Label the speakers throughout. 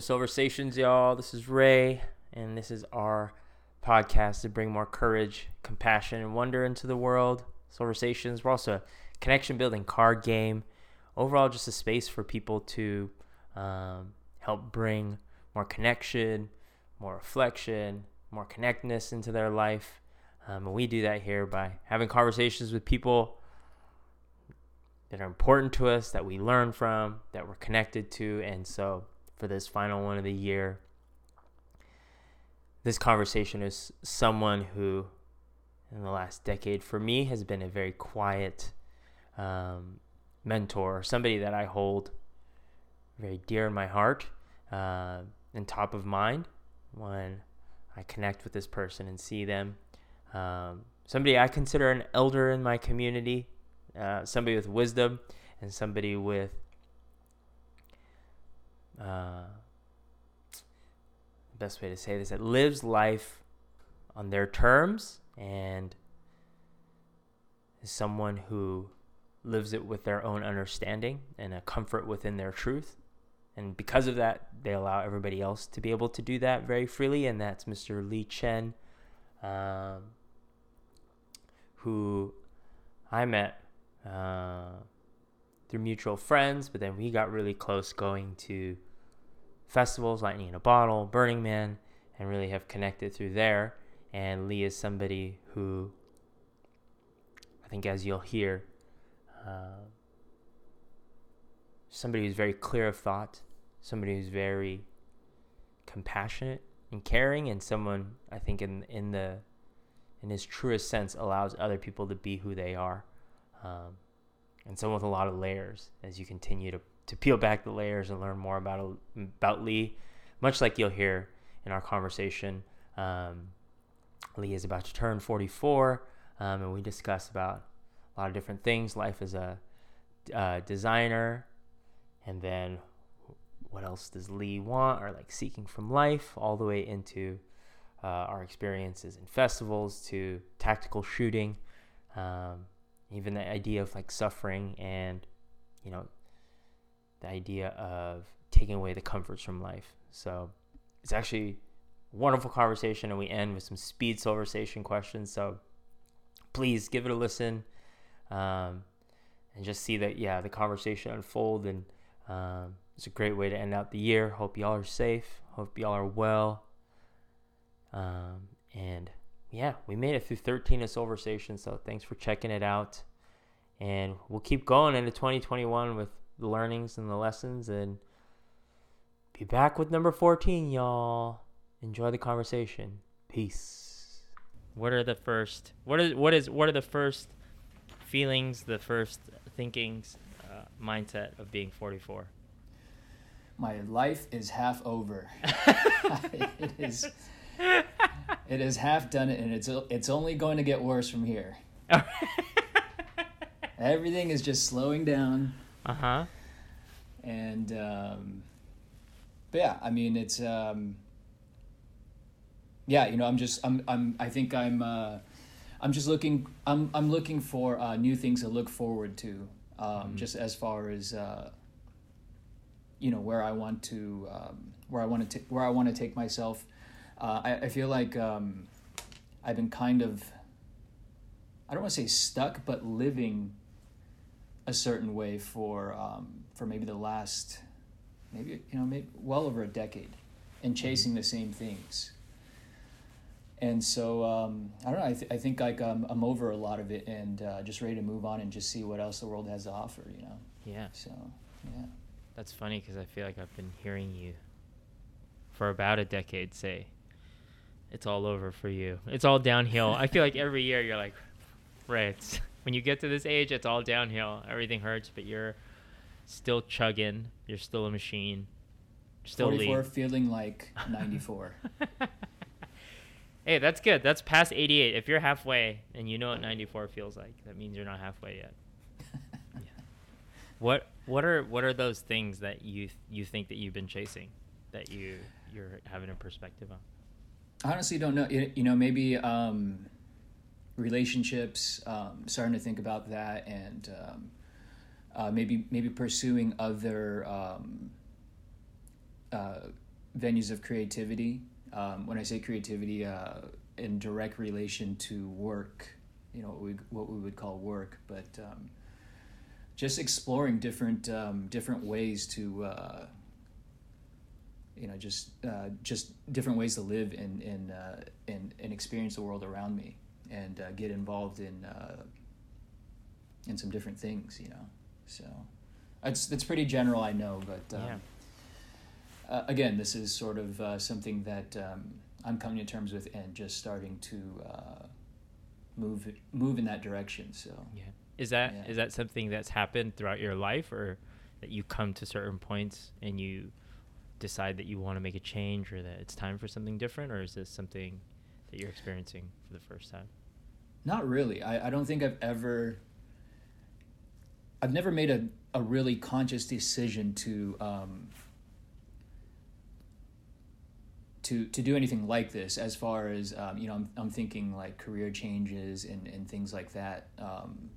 Speaker 1: To Silversations, y'all. This is Ray, and this is our podcast to bring more courage, compassion, and wonder into the world. Silversations, we're also a connection building card game. Overall, just a space for people to um, help bring more connection, more reflection, more connectedness into their life. Um, and we do that here by having conversations with people that are important to us, that we learn from, that we're connected to. And so for this final one of the year, this conversation is someone who, in the last decade, for me, has been a very quiet um, mentor, somebody that I hold very dear in my heart uh, and top of mind when I connect with this person and see them. Um, somebody I consider an elder in my community, uh, somebody with wisdom, and somebody with uh, best way to say this that lives life on their terms and is someone who lives it with their own understanding and a comfort within their truth. And because of that, they allow everybody else to be able to do that very freely. And that's Mr. Lee Chen, um, who I met uh, through mutual friends, but then we got really close going to festivals, Lightning in a Bottle, Burning Man, and really have connected through there. And Lee is somebody who I think, as you'll hear, uh, somebody who's very clear of thought, somebody who's very compassionate and caring, and someone I think in in the in his truest sense allows other people to be who they are, um, and someone with a lot of layers. As you continue to to peel back the layers and learn more about about Lee, much like you'll hear in our conversation. Um, Lee is about to turn 44, um, and we discuss about a lot of different things. Life as a uh, designer, and then what else does Lee want or like seeking from life, all the way into uh, our experiences in festivals to tactical shooting, um, even the idea of like suffering and you know the idea of taking away the comforts from life. So it's actually a wonderful conversation, and we end with some speed silversation questions. So please give it a listen um, and just see that yeah the conversation unfold. And um, it's a great way to end out the year. Hope y'all are safe. Hope y'all are well. Um, and yeah we made it through 13 of silversation so thanks for checking it out. And we'll keep going into 2021 with the learnings and the lessons and be back with number 14 y'all enjoy the conversation peace what are the first what is what is what are the first feelings, the first thinkings, uh, mindset of being 44?
Speaker 2: My life is half over. it is. It is half done, and it's it's only going to get worse from here. Everything is just slowing down.
Speaker 1: Uh huh.
Speaker 2: And, um, but yeah, I mean, it's um, yeah, you know, I'm just I'm I'm I think I'm. Uh, I'm just looking. I'm I'm looking for uh, new things to look forward to. Um, mm-hmm. Just as far as uh, you know, where I want to um, where I want to where I want to take myself. Uh, I I feel like um, I've been kind of. I don't want to say stuck, but living a certain way for um, for maybe the last, maybe you know, maybe well over a decade, and mm-hmm. chasing the same things and so um, I don't know. I, th- I think like um, I'm over a lot of it and uh, just ready to move on and just see what else the world has to offer. You know.
Speaker 1: Yeah.
Speaker 2: So, yeah.
Speaker 1: That's funny because I feel like I've been hearing you for about a decade say, "It's all over for you. It's all downhill." I feel like every year you're like, "Right." When you get to this age, it's all downhill. Everything hurts, but you're still chugging. You're still a machine.
Speaker 2: Still 44 lean. feeling like 94.
Speaker 1: Hey, that's good. That's past 88. If you're halfway and you know what 94 feels like, that means you're not halfway yet. yeah. What what are what are those things that you you think that you've been chasing that you you're having a perspective on?
Speaker 2: I honestly don't know. You know, maybe um, relationships. Um, starting to think about that and um, uh, maybe maybe pursuing other um, uh, venues of creativity. Um, when I say creativity, uh, in direct relation to work, you know, what we what we would call work, but um, just exploring different um, different ways to uh, you know just uh, just different ways to live and and, uh, and and experience the world around me and uh, get involved in uh, in some different things you know so it's it's pretty general I know but um,
Speaker 1: Yeah.
Speaker 2: uh, again this is sort of uh, something that um, I'm coming to terms with and just starting to uh, move move in that direction so
Speaker 1: Yeah. Is that is
Speaker 2: Yeah.
Speaker 1: that something that's happened throughout your life or that you come to certain points and you decide that you want to make a change or that it's time for something different or is this something that you're experiencing for the first time?
Speaker 2: Not really. I, I don't think I've ever. I've never made a, a really conscious decision to um, to to do anything like this. As far as um, you know, I'm I'm thinking like career changes and, and things like that. Um,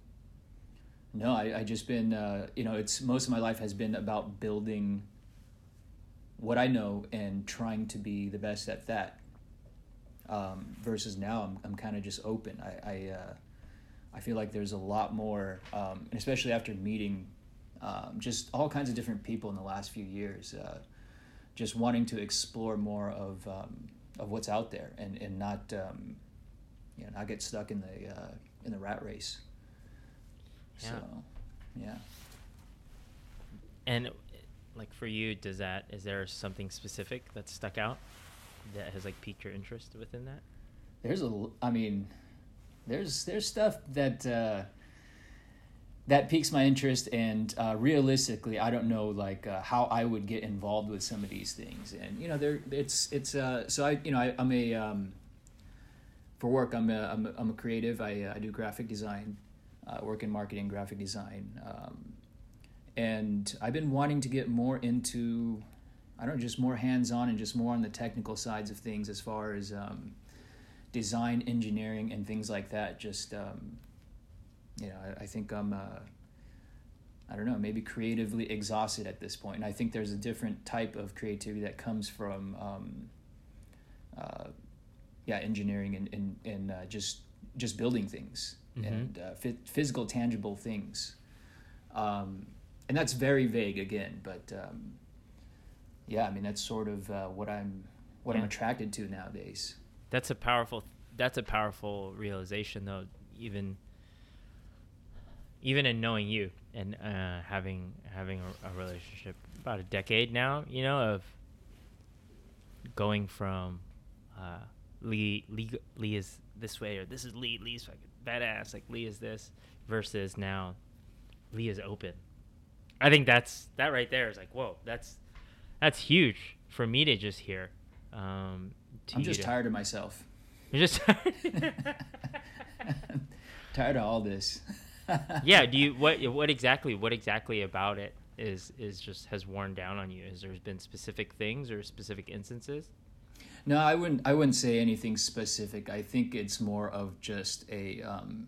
Speaker 2: no, I I just been uh, you know it's most of my life has been about building what I know and trying to be the best at that um, versus now I'm, I'm kind of just open. I I, uh, I feel like there's a lot more, um, and especially after meeting um, just all kinds of different people in the last few years, uh, just wanting to explore more of um, of what's out there and and not um, you know not get stuck in the uh, in the rat race.
Speaker 1: Yeah.
Speaker 2: So, yeah.
Speaker 1: And like for you, does that is there something specific that stuck out that has like piqued your interest within that?
Speaker 2: there's a, I mean there's there's stuff that uh that piques my interest and uh realistically i don't know like uh, how i would get involved with some of these things and you know there it's it's uh so i you know I, i'm a um for work i'm a i'm a, I'm a creative i uh, i do graphic design uh, work in marketing graphic design um and i've been wanting to get more into i don't know just more hands-on and just more on the technical sides of things as far as um design engineering and things like that just um, you know I, I think i'm uh, i don't know maybe creatively exhausted at this point. and i think there's a different type of creativity that comes from um, uh, yeah engineering and, and, and uh, just just building things
Speaker 1: Mhm.
Speaker 2: and uh, phy- physical tangible things um, and that's very vague again but um, yeah i mean that's sort of uh, what i'm what i'm attracted to nowadays.
Speaker 1: That's a powerful that's a powerful realization though even even in knowing you and uh, having having a, a relationship. About a decade now, you know, of going from uh, Lee Lee Lee is this way or this is Lee Lee's fucking badass like Lee is this versus now Lee is open. I think that's that right there is like whoa that's that's huge for me to just hear. Um, to
Speaker 2: i'm just
Speaker 1: to-
Speaker 2: tired of myself
Speaker 1: You're just
Speaker 2: tired of all this
Speaker 1: yeah. Do you what what exactly what exactly about it is is just has worn down on you? Has there been specific things or specific instances?
Speaker 2: No, I wouldn't. I wouldn't say anything specific. I think it's more of just a, um,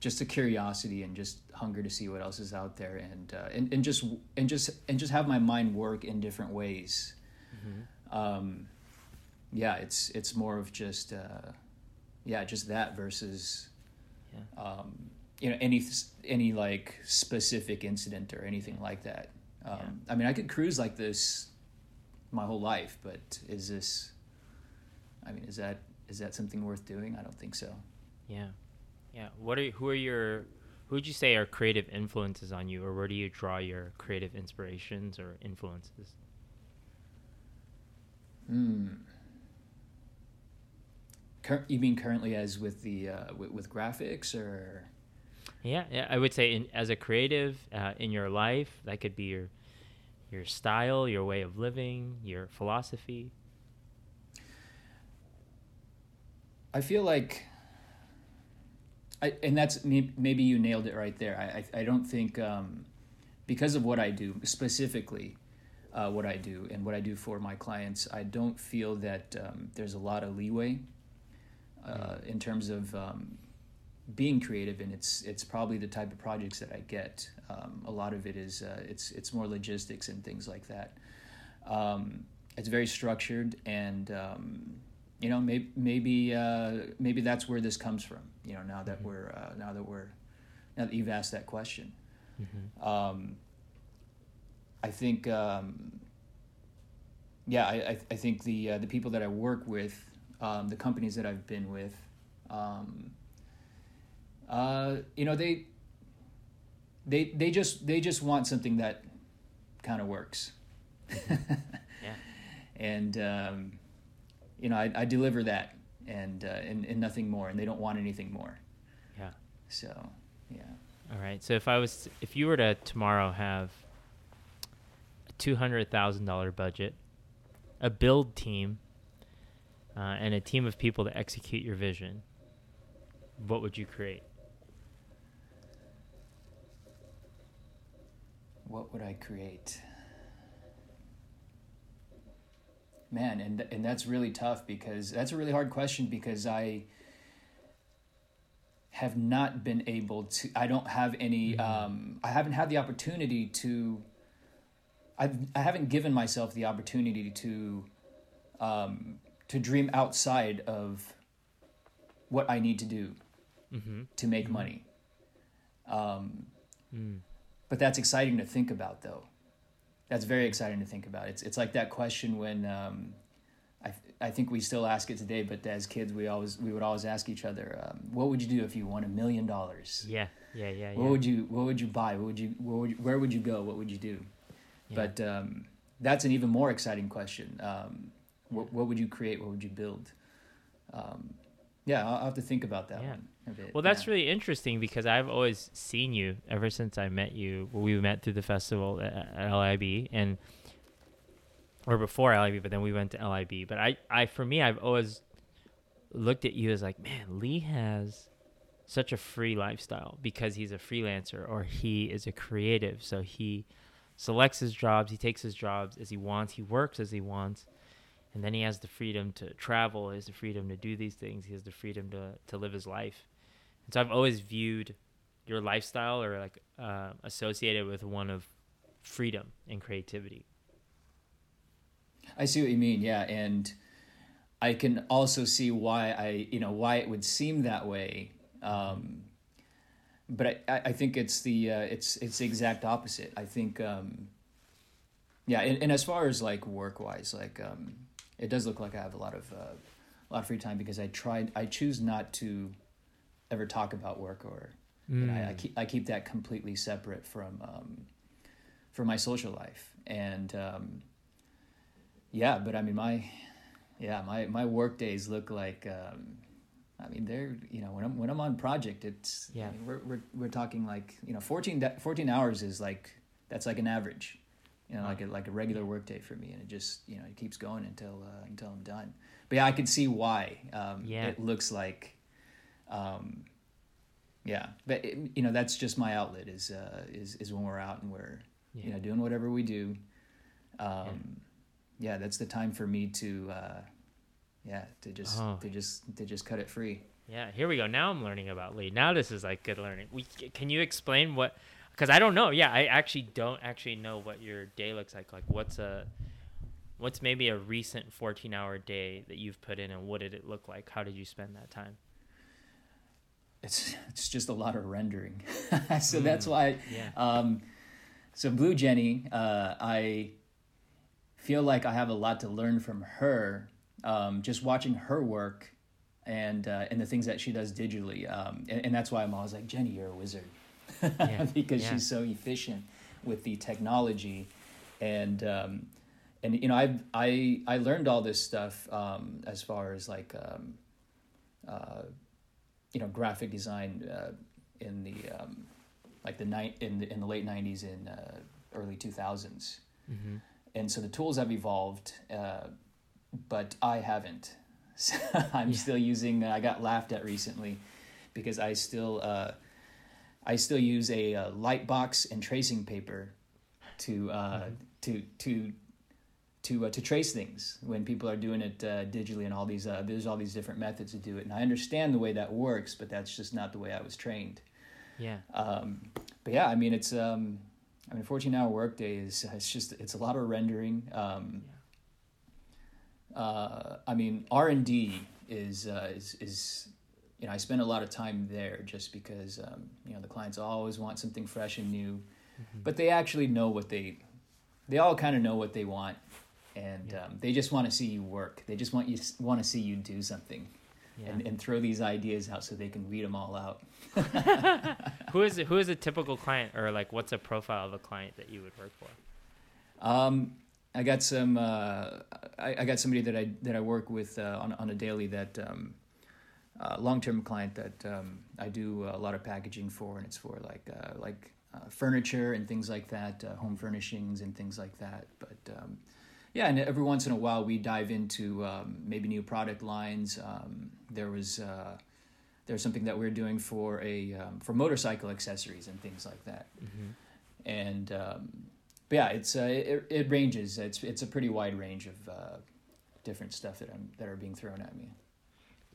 Speaker 2: just a curiosity and just hunger to see what else is out there, and uh, and and just and just and just have my mind work in different ways. Um, yeah, it's it's more of just, uh, yeah, just that versus,
Speaker 1: Yeah.
Speaker 2: um, you know, any any like specific incident or anything like that. Um,
Speaker 1: Yeah.
Speaker 2: I mean, I could cruise like this my whole life, but is this? I mean, is that is that something worth doing? I don't think so.
Speaker 1: Yeah, yeah. What are who are your who would you say are creative influences on you, or where do you draw your creative inspirations or influences?
Speaker 2: Hmm. Cur- you mean currently as with the uh, with, with graphics or?
Speaker 1: Yeah, yeah. I would say in, as a creative uh, in your life, that could be your your style, your way of living, your philosophy.
Speaker 2: I feel like, I, and that's maybe you nailed it right there. I I, I don't think um, because of what I do specifically, uh, what I do and what I do for my clients, I don't feel that um, there's a lot of leeway uh, in terms of um, being creative, and it's it's probably the type of projects that I get. Um, a lot of it is uh, it's it's more logistics and things like that. Um, it's very structured, and um, you know maybe maybe uh, maybe that's where this comes from. You know now that mm-hmm. we're uh, now that we're now that you've asked that question. Mm-hmm. Um, I think um, yeah, I, I think the uh, the people that I work with, um, the companies that I've been with, um, uh, you know, they they they just they just want something that kind of works.
Speaker 1: Mm-hmm. yeah.
Speaker 2: And um, you know, I, I deliver that, and, uh, and and nothing more, and they don't want anything more.
Speaker 1: Yeah.
Speaker 2: So, yeah.
Speaker 1: All right. So if I was, if you were to tomorrow have a two hundred thousand dollar budget a build team uh, and a team of people to execute your vision, what would you create?
Speaker 2: What would I create? Man, and and that's really tough because that's a really hard question because I have not been able to. I don't have any. Mm-hmm. Um, I haven't had the opportunity to I've, I haven't given myself the opportunity to um, to dream outside of what I need to do mm-hmm. to make mm-hmm. money. Um, mm. But that's exciting to think about, though. That's very exciting to think about. It's it's like that question when um, I I think we still ask it today, but as kids we always we would always ask each other, um, what would you do if you won a million dollars?
Speaker 1: Yeah, yeah, yeah.
Speaker 2: What
Speaker 1: yeah.
Speaker 2: would you What would you buy? What would you, what would you Where would you go? What would you do? But um, that's an even more exciting question. Um, what, what, would you create? What would you build? Um, yeah, I'll, I'll, have to think about that
Speaker 1: yeah.
Speaker 2: one.
Speaker 1: Well, that's yeah. really interesting because I've always seen you ever since I met you. Well, we met through the festival at, at LIB and or before LIB, but then we went to LIB. But I, I for me, I've always looked at you as like, man, Lee has such a free lifestyle because he's a freelancer or he is a creative. So he selects his jobs, he takes his jobs as he wants, he works as he wants, and then he has the freedom to travel, he has the freedom to do these things, he has the freedom to, to live his life. And so I've always viewed your lifestyle or like uh, associated with one of freedom and creativity.
Speaker 2: I see what you mean, yeah, and I can also see why I, you know, why it would seem that way. Um, but I, I think it's the uh, it's it's the exact opposite. I think um, yeah, and, and as far as like work wise, like um, it does look like I have a lot of uh, a lot of free time because I tried I choose not to ever talk about work or mm. I, I, mm. keep I keep that completely separate from um, from my social life and um, yeah, but I mean my yeah my my work days look like um, I mean, they're you know when I'm when I'm on project, it's yeah I mean, we're we're we're talking like you know 14, 14 hours is like that's like an average, you know like a like a regular work day for me, and it just you know it keeps going until uh, until I'm done. But yeah, I can see why. Um, yeah, it looks like, um, yeah, but it, you know that's just my outlet is uh, is is when we're out and we're yeah. you know doing whatever we do. Um, yeah. yeah. that's the time for me to. Uh, yeah to just oh. to just to just cut it free
Speaker 1: yeah here we go now i'm learning about lee now this is like good learning we can you explain what because i don't know yeah i actually don't actually know what your day looks like like what's a what's maybe a recent 14 hour day that you've put in and what did it look like how did you spend that time
Speaker 2: it's it's just a lot of rendering so mm. that's why yeah. um so blue jenny uh i feel like i have a lot to learn from her um, just watching her work and uh, and the things that she does digitally. Um, and, and, that's why I'm always like, Jenny, you're a wizard, yeah. because yeah. she's so efficient with the technology, and um, and you know I I I learned all this stuff um, as far as like um, uh, you know graphic design uh, in the um, like the night in the in the late '90s and uh, early 2000s. Mm-hmm. And so the tools have evolved uh, but I haven't. So I'm yeah. still using. Uh, I got laughed at recently because I still uh, I still use a, uh, light box and tracing paper to uh, mm-hmm. to to to uh, to trace things when people are doing it uh, digitally and all these uh, there's all these different methods to do it. And I understand the way that works but that's just not the way I was trained.
Speaker 1: Yeah.
Speaker 2: um, but yeah I mean it's um, I mean 14 hour workday is it's just it's a lot of rendering. Um, uh, I mean R and D is uh, is is you know I spend a lot of time there just because um, you know the clients always want something fresh and new. But they actually know what they they all kind of know what they want and
Speaker 1: Yeah.
Speaker 2: um, they just want to see you work they just want you want to see you do something
Speaker 1: Yeah.
Speaker 2: and, and throw these ideas out so they can read them all out
Speaker 1: who is who is a typical client or like what's a profile of a client that you would work for?
Speaker 2: um, I got some uh, I, I got somebody that I that I work with uh, on on a daily that um, uh, long term client that um, I do a lot of packaging for and it's for like uh, like uh, furniture and things like that uh, home furnishings and things like that but um, yeah and every once in a while we dive into um, maybe new product lines um, there was uh, there's something that we're doing for a um, for motorcycle accessories and things like that
Speaker 1: Mm-hmm.
Speaker 2: and um, but yeah, it's uh, it, it ranges. It's it's a pretty wide range of uh, different stuff that I'm that are being thrown at me.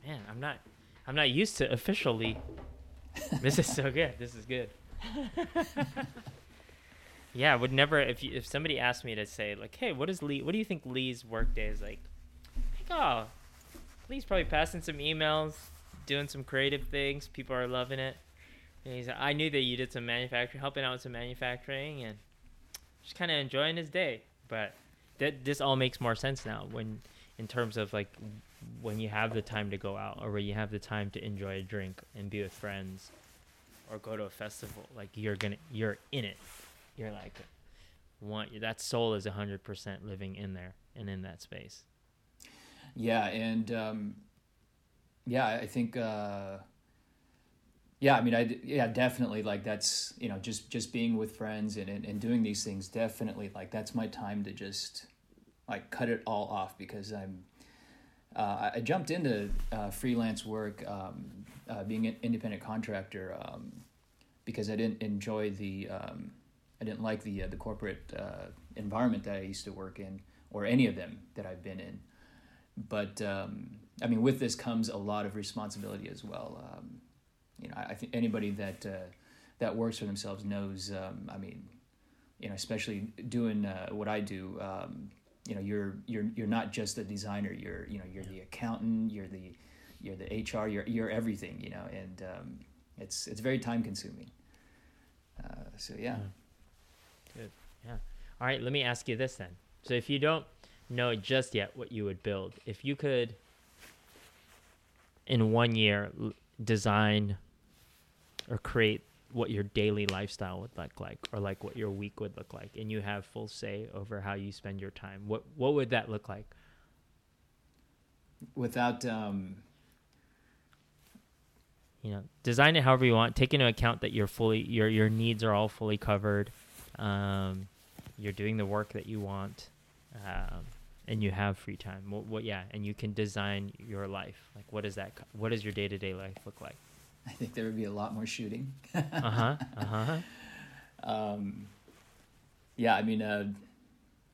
Speaker 1: Man, I'm not I'm not used to officially. this is so good. This is good. yeah, would never if you, if somebody asked me to say like, "Hey, what is Lee? What do you think Lee's workday is like?" Like, oh, Lee's probably passing some emails, doing some creative things. People are loving it. And he's, I knew that you did some manufacturing, helping out with some manufacturing, and just kind of enjoying his day. But that this all makes more sense now when, in terms of like, when you have the time to go out or when you have the time to enjoy a drink and be with friends, or go to a festival. Like you're gonna, you're in it. You're like, want that soul is hundred percent living in there and in that space.
Speaker 2: Yeah, and um, yeah, I think uh, yeah, I mean, i yeah, definitely like that's you know just just being with friends and, and and doing these things definitely like that's my time to just like cut it all off because I'm uh, I- I jumped into uh, freelance work, um, uh, being an independent contractor, um, because I didn't enjoy the, um, I didn't like the uh, the corporate uh, environment that I used to work in, or any of them that I've been in. But um, I mean, with this comes a lot of responsibility as well. Um, you know, I, I think anybody that uh, that works for themselves knows. Um, I mean, you know, especially doing uh, what I do. Um, you know you're you're you're not just a designer you're you know you're the accountant you're the you're the hr you're you're everything you know and um, it's it's very time consuming uh, so yeah
Speaker 1: Good. Yeah. All right. Let me ask you this then. So, if you don't know just yet what you would build, if you could, in one year, l- design or create what your daily lifestyle would look like, or like what your week would look like, and you have full say over how you spend your time, what what would that look like?
Speaker 2: without um,
Speaker 1: you know design it however you want take into account that you're fully your your needs are all fully covered um, you're doing the work that you want um, and you have free time. What, what yeah and you can design your life. Like what is that what does your day-to-day life look like?
Speaker 2: I think there would be a lot more shooting.
Speaker 1: Uh-huh uh-huh.
Speaker 2: Um, yeah i mean uh,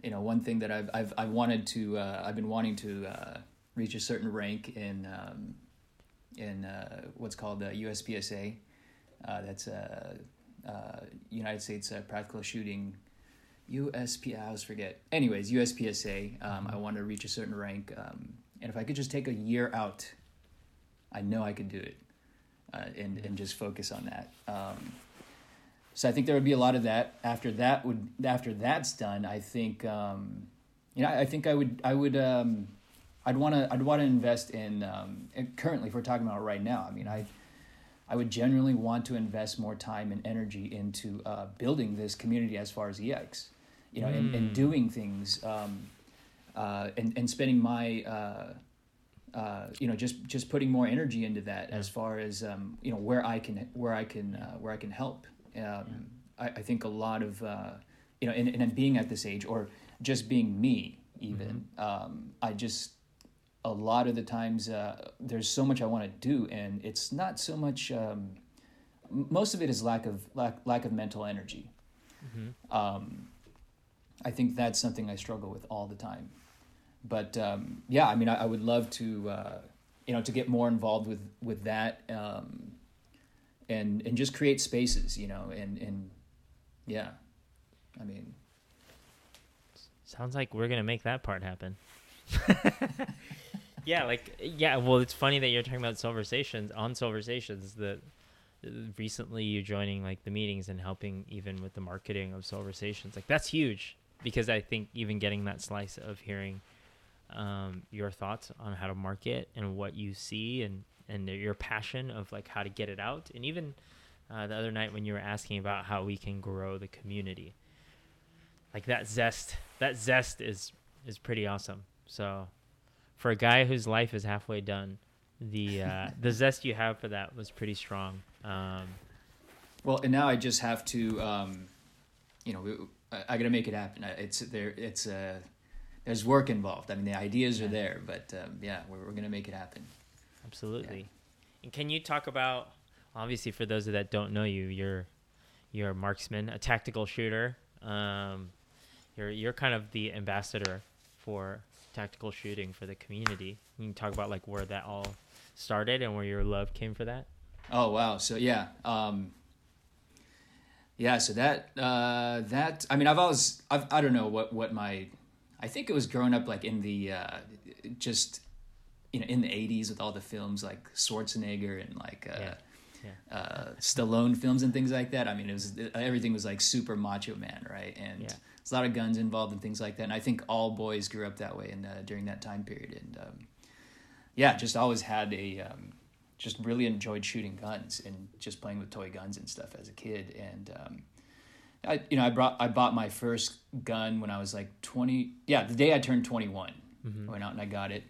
Speaker 2: you know one thing that i've i've, I've wanted to uh, i've been wanting to uh, reach a certain rank in um, in uh, what's called the uspsa uh, that's uh, uh, united states uh, practical shooting USP, I always forget. Anyways, USPSA. Um, I want to reach a certain rank, um, and if I could just take a year out, I know I could do it, uh, and and just focus on that. Um, so I think there would be a lot of that. After that would after that's done, I think um, you know I think I would I would um, I'd want to I'd want to invest in um, currently if we're talking about right now. I mean I I would generally want to invest more time and energy into uh, building this community as far as EX, you know, and, and
Speaker 1: Mm.
Speaker 2: doing things um, uh, and and spending my uh, uh, you know just just putting more energy into that as far as um, you know where I can where I can uh, where I can help. Um, I, I think a lot of uh, you know, and, and being at this age or just being me even, um, I just a lot of the times uh, there's so much I want to do, and it's not so much. Um, most of it is lack of lack lack of mental energy.
Speaker 1: Mhm.
Speaker 2: Um, I think that's something I struggle with all the time. But um, yeah, I mean, I, I would love to, uh, you know, to get more involved with with that, um, and and just create spaces, you know, and and yeah, I mean,
Speaker 1: Sounds like we're gonna make that part happen. yeah, like yeah. Well, it's funny that you're talking about Silversations on Silversations. That recently you joining like the meetings and helping even with the marketing of Silversations. Like that's huge because I think even getting that slice of hearing um, your thoughts on how to market and what you see and and your passion of like how to get it out and even uh, the other night when you were asking about how we can grow the community like that zest that zest is is pretty awesome so for a guy whose life is halfway done the uh, the zest you have for that was pretty strong um,
Speaker 2: well, and now I just have to, um, you know, I, I got to make it happen. It's there. It's uh, there's work involved. I mean, the ideas are there, but um, yeah, we're we're gonna make it happen.
Speaker 1: Absolutely. Yeah. And can you talk about obviously for those that don't know you, you're you're a marksman, a tactical shooter. Um, you're you're kind of the ambassador for tactical shooting for the community. You can talk about like where that all started and where your love came for that.
Speaker 2: Oh wow! So yeah, um, yeah. So that uh, that I mean, I've always I've, I don't know what what my I think it was growing up like in the uh, just you know in the '80s with all the films like Schwarzenegger and like uh, yeah. Yeah. Uh, Stallone films and things like that. I mean, it was everything was like super macho man, right? And yeah. There's a lot of guns involved and things like that. And I think all boys grew up that way and uh, during that time period. And um, yeah, just always had a um, just really enjoyed shooting guns and just playing with toy guns and stuff as a kid. And um, I, you know, I brought I bought my first gun when I was like twenty. Yeah, the day I turned twenty one, mm mm-hmm. went out and I got it.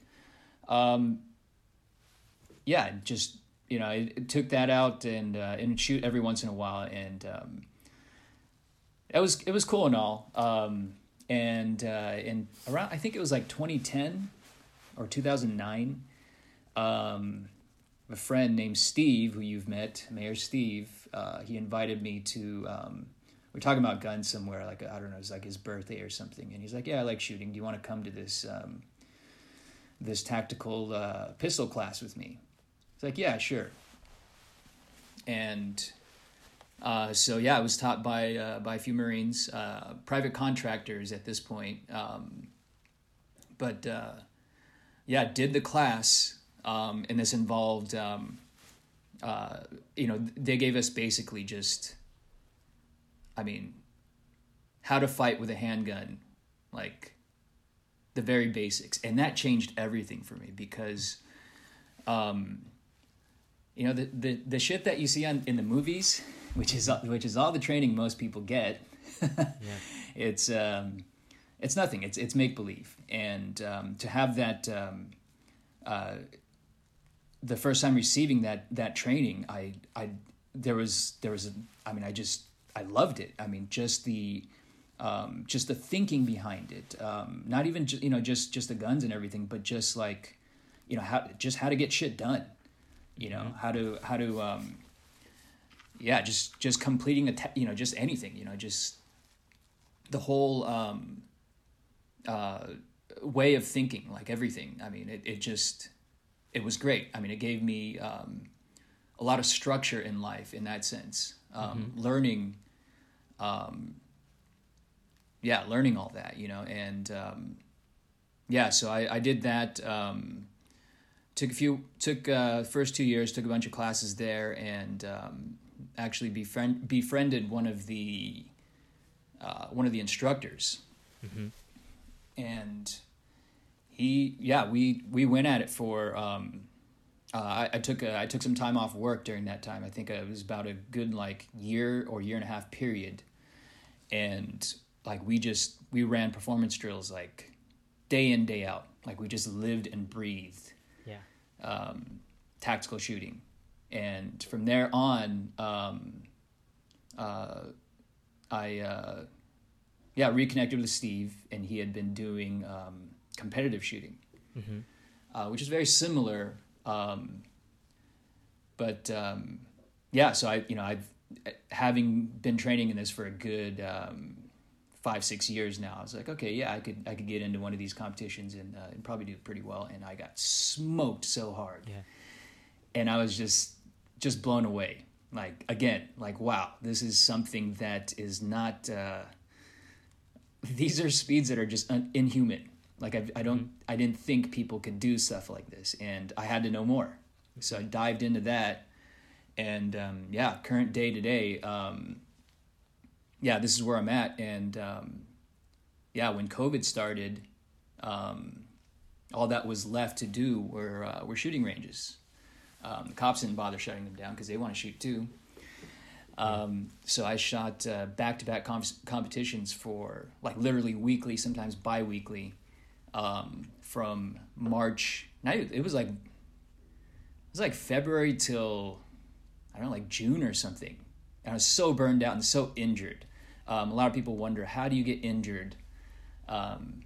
Speaker 2: Um, yeah, just you know, it, it took that out and uh, and shoot every once in a while, and um, it was it was cool and all. Um, and uh, and around I think it was like twenty ten or two thousand nine. Um, a friend named Steve, who you've met, Mayor Steve, uh, he invited me to um, we're talking about guns somewhere, like I don't know, it's like his birthday or something, and he's like, "Yeah, I like shooting. Do you want to come to this um, this tactical uh, pistol class with me?" It's like, "Yeah, sure." And uh, so yeah, I was taught by uh, by a few Marines, uh, private contractors at this point, um, but uh, yeah, did the class, um, and this involved. Um, uh, you know, they gave us basically just I mean, how to fight with a handgun, like the very basics. And that changed everything for me because, um, you know, the, the, the shit that you see on, in the movies, which is, which is all the training most people get, yeah. it's, um, it's nothing. It's, it's make believe. And, um, to have that, um, uh, the first time receiving that, that training, I, I, there was, there was a, I mean, I just, I loved it. I mean, just the um, just the thinking behind it. Um, not even just, you know just just the guns and everything, but just like you know how just how to get shit done. You know mm-hmm. how to how to um, yeah just just completing a te- you know just anything you know just the whole um, uh, way of thinking like everything. I mean it it just it was great. I mean it gave me um, a lot of structure in life in that sense. Um, mm-hmm. Learning um, yeah, learning all that, you know, and um, yeah, so I, I did that. Um, took a few, took uh, first two years, took a bunch of classes there, and um, actually befriend, befriended one of the uh, one of the instructors, mm-hmm. and he, yeah, we we went at it for. Um, uh, I, I, took a, I took some time off work during that time. I think it was about a good like year or year and a half period and like we just we ran performance drills like day in day out like we just lived and breathed
Speaker 1: yeah
Speaker 2: um, tactical shooting and from there on um, uh, i uh, yeah reconnected with steve and he had been doing um, competitive shooting mm-hmm. uh, which is very similar um, but um, yeah so i you know i've having been training in this for a good um, five six years now. I was like, okay, yeah, I could I could get into one of these competitions and, uh, and probably do pretty well. And I got smoked so hard,
Speaker 1: Yeah.
Speaker 2: and I was just just blown away. Like again, like wow, this is something that is not. Uh, these are speeds that are just un- inhuman. Like I, I don't, I didn't think people could do stuff like this, and I had to know more. So I dived into that, and um, yeah, current day to day, um, yeah, this is where I'm at, and um, yeah, when COVID started, um, all that was left to do were uh, were shooting ranges. Um, the cops didn't bother shutting them down because they want to shoot too. Um, so I shot back to back competitions for like literally weekly, sometimes bi weekly, um, from March. It was like it was like February till I don't know, like June or something. And I was so burned out and so injured. Um, a lot of people wonder how do you get injured um,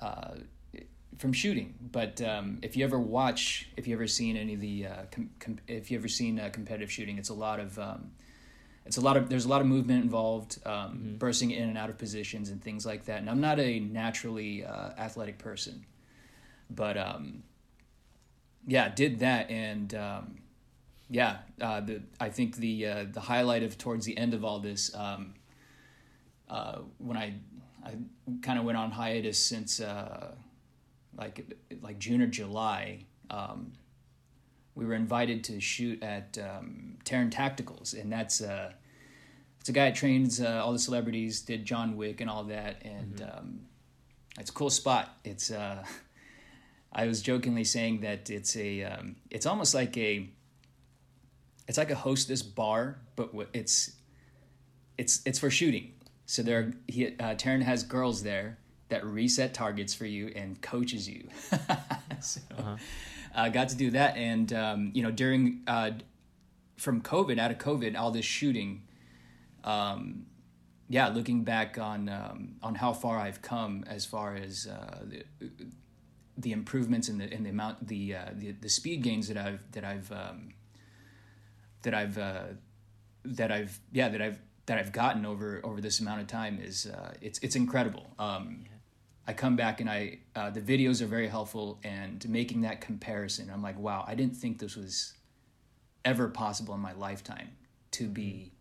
Speaker 2: uh, from shooting. But um, if you ever watch, if you ever seen any of the, uh, com- com- if you ever seen uh, competitive shooting, it's a lot of, um, it's a lot of, there's a lot of movement involved, um, mm-hmm. bursting in and out of positions and things like that. And I'm not a naturally uh, athletic person, but um, yeah, did that and um, yeah, uh, the I think the uh, the highlight of towards the end of all this, um, uh, when I I kind of went on hiatus since uh, like like June or July. Um, we were invited to shoot at um, Taran Tacticals, and that's uh, it's a guy that trains uh, all the celebrities, did John Wick and all that, and mm-hmm. um, it's a cool spot. It's uh, I was jokingly saying that it's a um, it's almost like a it's like a hostess bar, but it's it's it's for shooting. So there, he, uh, Taran has girls there that reset targets for you and coaches you. so, uh-huh. uh, got to do that, and um, you know, during uh, from COVID, out of COVID, all this shooting. Um, yeah, looking back on um, on how far I've come as far as uh, the, the improvements in the in the amount the uh, the, the speed gains that I've that I've um, that I've uh, that I've yeah that I've that I've gotten over over this amount of time is uh, it's it's incredible. Um, I come back and I uh, the videos are very helpful and making that comparison. I'm like, wow, I didn't think this was ever possible in my lifetime to be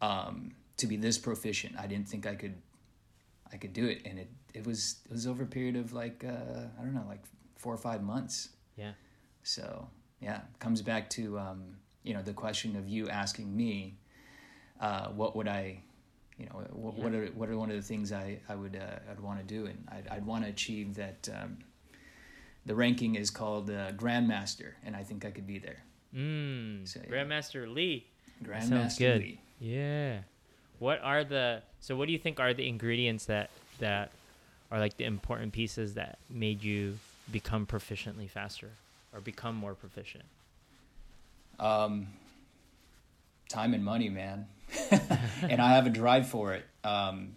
Speaker 2: um, to be this proficient. I didn't think I could I could do it, and it it was it was over a period of like uh, I don't know like four or five months.
Speaker 1: Yeah.
Speaker 2: So yeah, comes back to um, you know the question of you asking me uh, what would I you know what, yeah. what are what are one of the things I I would uh, I'd want to do and I'd I'd want to achieve that um, the ranking is called uh, Grandmaster and I think I could be there.
Speaker 1: Mm, so, yeah. Grandmaster Lee.
Speaker 2: Grandmaster Lee.
Speaker 1: Yeah. What are the so what do you think are the ingredients that that are like the important pieces that made you become proficiently faster or become more proficient?
Speaker 2: Um, time and money, man. and I have a drive for it. Um,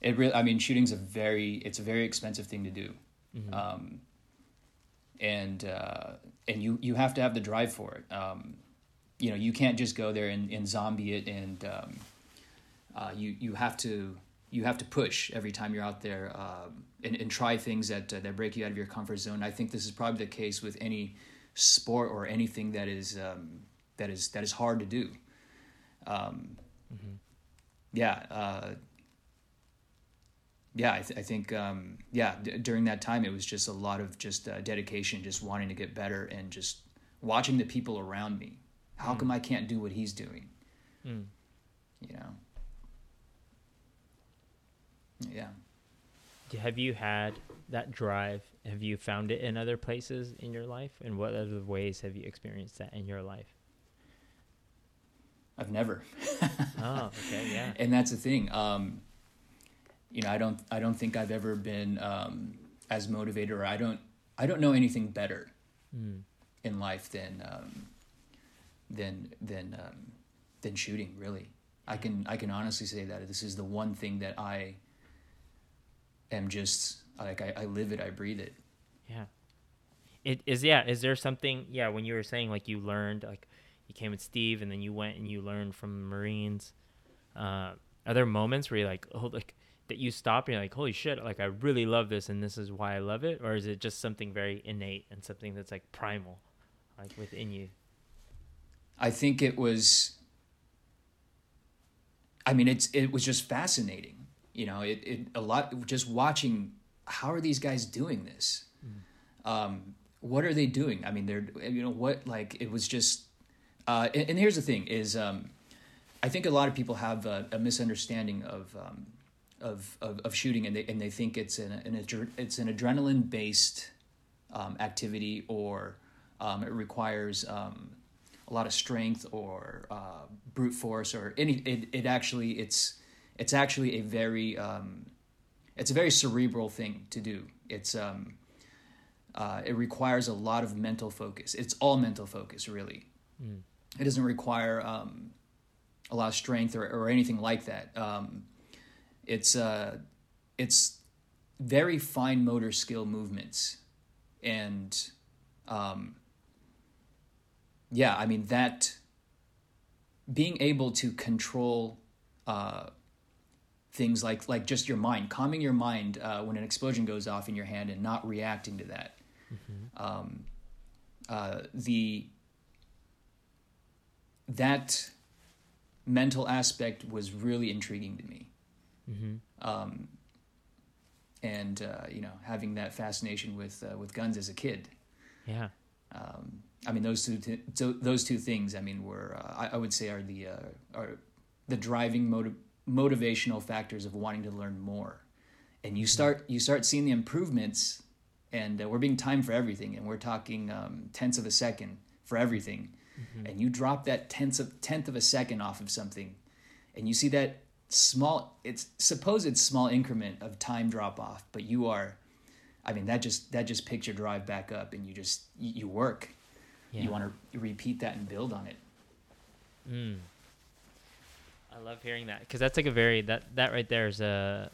Speaker 2: it really, I mean, shooting's a very, it's a very expensive thing to do. Mm-hmm. Um, and, uh, and you, you have to have the drive for it. Um, you know, you can't just go there and, and zombie it and, um, uh, you, you have to, you have to push every time you're out there, uh, and, and try things that, uh, that break you out of your comfort zone. I think this is probably the case with any sport or anything that is, um, that is, that is hard to do um, mm-hmm. yeah, uh, yeah, I, th- I think, um, yeah, d- during that time, it was just a lot of just uh, dedication, just wanting to get better and just watching the people around me. How mm. come I can't do what he's doing? Mm. You know? Yeah.
Speaker 1: Have you had that drive? Have you found it in other places in your life? And what other ways have you experienced that in your life?
Speaker 2: I've never.
Speaker 1: oh, okay, yeah.
Speaker 2: And that's the thing. Um, you know, I don't, I don't think I've ever been um, as motivated, or I don't, I don't know anything better mm. in life than, um, than, than, um, than shooting. Really, I can, I can honestly say that this is the one thing that I am just like I, I live it, I breathe it.
Speaker 1: Yeah. It is. Yeah. Is there something? Yeah. When you were saying like you learned like you came with Steve, and then you went and you learned from the Marines. Uh, are there moments where you're like, oh, like that you stop and you're like, holy shit, like I really love this and this is why I love it, or is it just something very innate and something that's like primal, like within you?
Speaker 2: I think it was. I mean, it's it was just fascinating. You know, it, it a lot just watching how are these guys doing this? Mm. Um, what are they doing? I mean, they're you know what like it was just. Uh, and, and here's the thing: is um, I think a lot of people have a, a misunderstanding of, um, of, of of shooting, and they and they think it's an, an it's an adrenaline based um, activity, or um, it requires um, a lot of strength or uh, brute force, or any. It, it actually it's it's actually a very um, it's a very cerebral thing to do. It's um, uh, it requires a lot of mental focus. It's all mental focus, really. Mm. It doesn't require um, a lot of strength or, or anything like that. Um, it's uh, it's very fine motor skill movements, and um, yeah, I mean that being able to control uh, things like like just your mind, calming your mind uh, when an explosion goes off in your hand and not reacting to that. Mm-hmm. Um, uh, the that mental aspect was really intriguing to me. Mm-hmm. Um, and uh, you know, having that fascination with uh, with guns as a kid.
Speaker 1: Yeah.
Speaker 2: Um, I mean, those two th- those two things. I mean, were uh, I, I, would say are the uh, are the driving motive motivational factors of wanting to learn more and you mm-hmm. start you start seeing the improvements and uh, we're being timed for everything and we're talking um, tenths of a second for everything mm-hmm. and you drop that tenth of tenth of a second off of something and you see that small it's supposed small increment of time drop off but you are i mean that just that just picks your drive back up and you just you work yeah. you want to repeat that and build on it
Speaker 1: mm. I love hearing that because that's like a very that that right there is a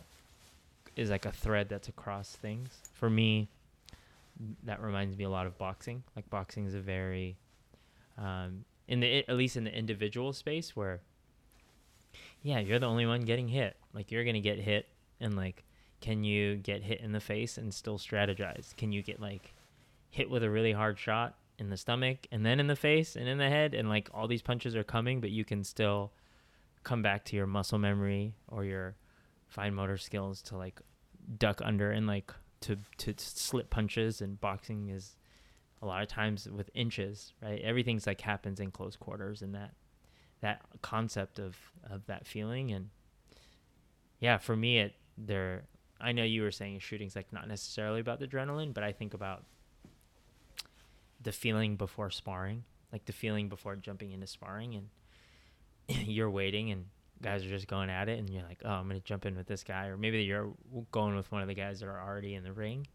Speaker 1: is like a thread that's across things. For me, that reminds me a lot of boxing. Like boxing is a very um, in the at least in the individual space where yeah, you're the only one getting hit. Like you're gonna get hit, and like, can you get hit in the face and still strategize? Can you get like hit with a really hard shot in the stomach and then in the face and in the head, and like all these punches are coming, but you can still come back to your muscle memory or your fine motor skills to like duck under and like to to slip punches and boxing is a lot of times with inches right everything's like happens in close quarters and that that concept of of that feeling and yeah for me it there i know you were saying shooting's like not necessarily about the adrenaline but i think about the feeling before sparring like the feeling before jumping into sparring and you're waiting and guys are just going at it and you're like, oh, I'm going to jump in with this guy. Or maybe you're going with one of the guys that are already in the ring.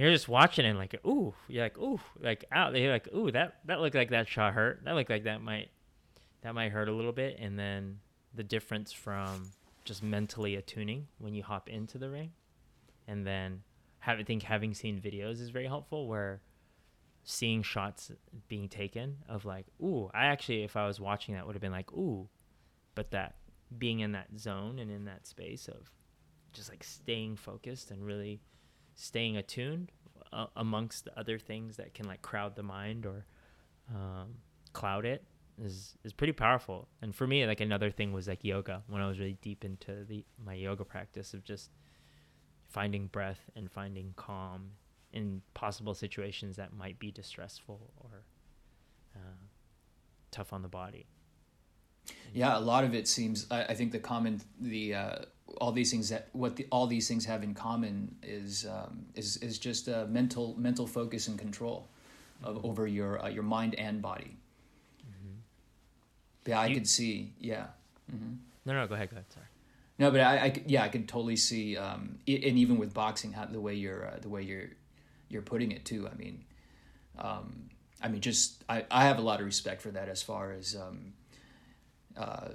Speaker 1: You're just watching and like, ooh, you're like, ooh, like out. They're like, ooh, that, that looked like that shot hurt. That looked like that might, that might hurt a little bit. And then the difference from just mentally attuning when you hop into the ring. And then have, I think having seen videos is very helpful where seeing shots being taken of like, ooh, I actually, if I was watching that, would have been like, ooh, but that being in that zone and in that space of just like staying focused and really staying attuned uh, amongst the other things that can like crowd the mind or um, cloud it is is pretty powerful. And for me, like another thing was like yoga when I was really deep into the my yoga practice of just finding breath and finding calm in possible situations that might be distressful or uh, tough on the body.
Speaker 2: Yeah, a lot of it seems. I, I think the common, the uh, all these things that what the, all these things have in common is um, is is just a mental mental focus and control of mm-hmm. over your uh, your mind and body. Mm-hmm. Yeah, I you, could see. Yeah.
Speaker 1: Mm-hmm. No, no, go ahead. Go ahead. Sorry.
Speaker 2: No, but I, I yeah, I could totally see, um, and even with boxing, how, the way you're uh, the way you're you're putting it too. I mean, um, I mean, just I, I have a lot of respect for that as far as um, uh,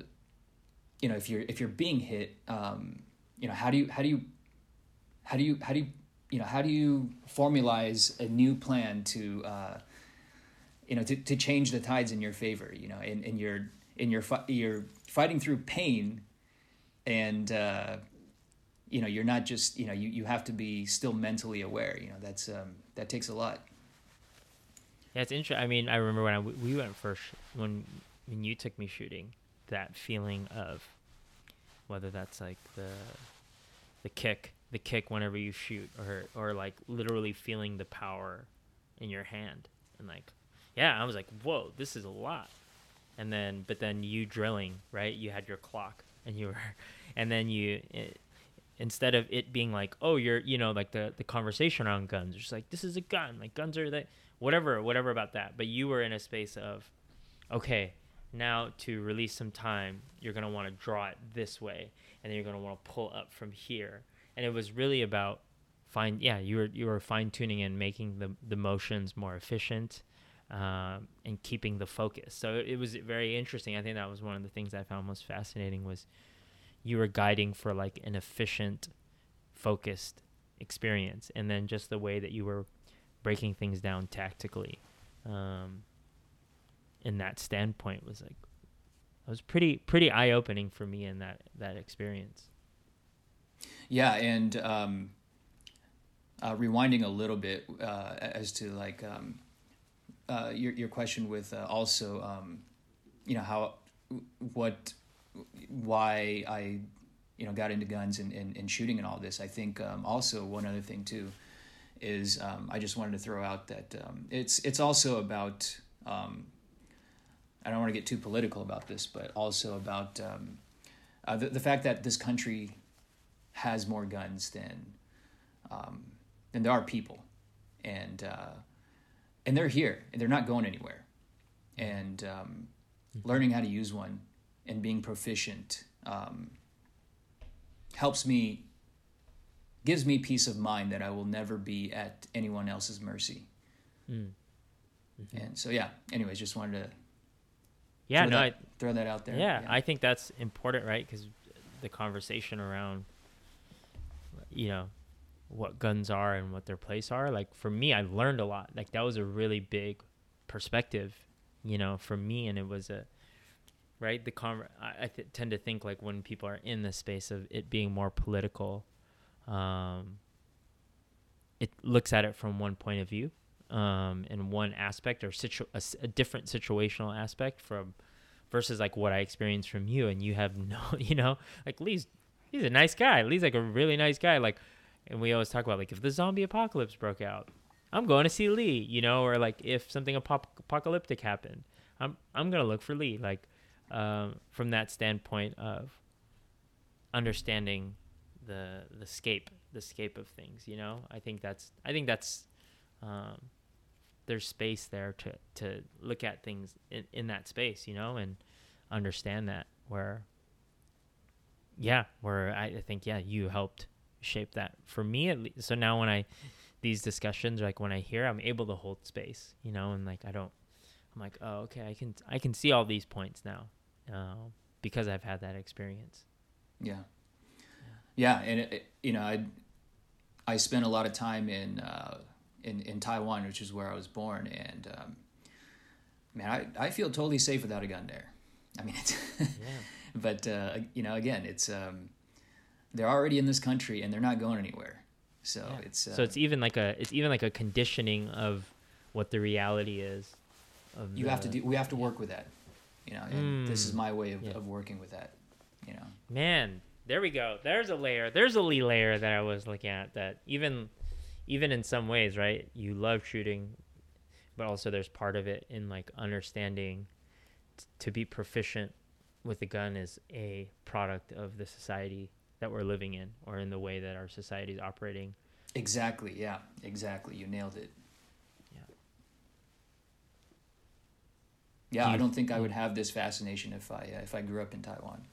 Speaker 2: you know if you're if you're being hit, um, you know how do you how do you how do you how do you you know how do you formalize a new plan to uh, you know to, to change the tides in your favor? You know, and, and you're in your fi- you're fighting through pain and uh, you know you're not just you know you, you have to be still mentally aware. You know that's um, that takes a lot.
Speaker 1: Yeah, it's interesting. I mean, I remember when I, we went first when when you took me shooting, that feeling of whether that's like the the kick, the kick whenever you shoot, or or like literally feeling the power in your hand, and like, yeah, I was like, whoa, this is a lot. And then, but then you drilling, right? You had your clock, and you were, and then you. It, instead of it being like, oh, you're, you know, like the the conversation around guns, just like this is a gun, like guns are that whatever, whatever about that. But you were in a space of, okay, now to release some time, you're gonna want to draw it this way, and then you're gonna want to pull up from here. And it was really about fine, yeah, you were you were fine tuning and making the the motions more efficient. Um, and keeping the focus. So it was very interesting. I think that was one of the things I found most fascinating was you were guiding for like an efficient, focused experience, and then just the way that you were breaking things down tactically um, in that standpoint was like it was pretty pretty eye opening for me in that that experience.
Speaker 2: Yeah, and um, uh, rewinding a little bit uh, as to like um, uh, your your question with uh, also um, you know how what why I you know got into guns and, and, and shooting and all this. I think um, also one other thing too is um, I just wanted to throw out that um, it's it's also about um, I don't want to get too political about this, but also about um, uh, the the fact that this country has more guns than um, than there are people, and uh, and they're here and they're not going anywhere, and um, learning how to use one and being proficient helps me gives me peace of mind that I will never be at anyone else's mercy. Mm. Mm-hmm. And so, yeah. Anyways, just wanted to.
Speaker 1: Yeah,
Speaker 2: throw
Speaker 1: no,
Speaker 2: that,
Speaker 1: I,
Speaker 2: throw that out there.
Speaker 1: Yeah, yeah, I think that's important, right? Because the conversation around, you know, what guns are and what their place are. Like for me, I learned a lot. Like that was a really big perspective, you know, for me, and it was a right the con. I, I th- tend to think like when people are in the space of it being more political um, it looks at it from one point of view um, in one aspect or situ- a, a, different situational aspect from versus like what I experienced from you and you have no you know? Like Lee's he's a nice guy. Lee's like a really nice guy. Like and we always talk about like if the zombie apocalypse broke out I'm going to see Lee you know? Or like if something ap- apocalyptic happened I'm I'm gonna look for Lee. Like um, from that standpoint of understanding the the scape the scape of things you know? I think that's i think that's um, there's space there to to look at things in, in that space you know and understand that where yeah where I, I think yeah you helped shape that for me at least so now when i these discussions like when i hear i'm able to hold space you know and like i don't i'm like oh okay i can i can see all these points now uh, because i've had that experience.
Speaker 2: Yeah. Yeah, and it, it, you know, I I spent a lot of time in uh, in in Taiwan, which is where I was born, and um, man, I I feel totally safe without a gun there. I mean, it's yeah. but uh, you know, again, it's um, they're already in this country and they're not going anywhere. So yeah. it's uh,
Speaker 1: so it's even like a it's even like a conditioning of what the reality is.
Speaker 2: Of you the, have to do. We have to work with that. You know, and mm, this is my way of, yeah. of working with that. You know,
Speaker 1: man, there we go. There's a layer. There's a Lee layer that I was looking at that even even in some ways, right? You love shooting, but also there's part of it in like understanding t- to be proficient with the gun is a product of the society that we're living in or in the way that our society is operating.
Speaker 2: Exactly. Yeah. Exactly. You nailed it. Yeah. Yeah, I don't think I would have this fascination if I uh, if I grew up in Taiwan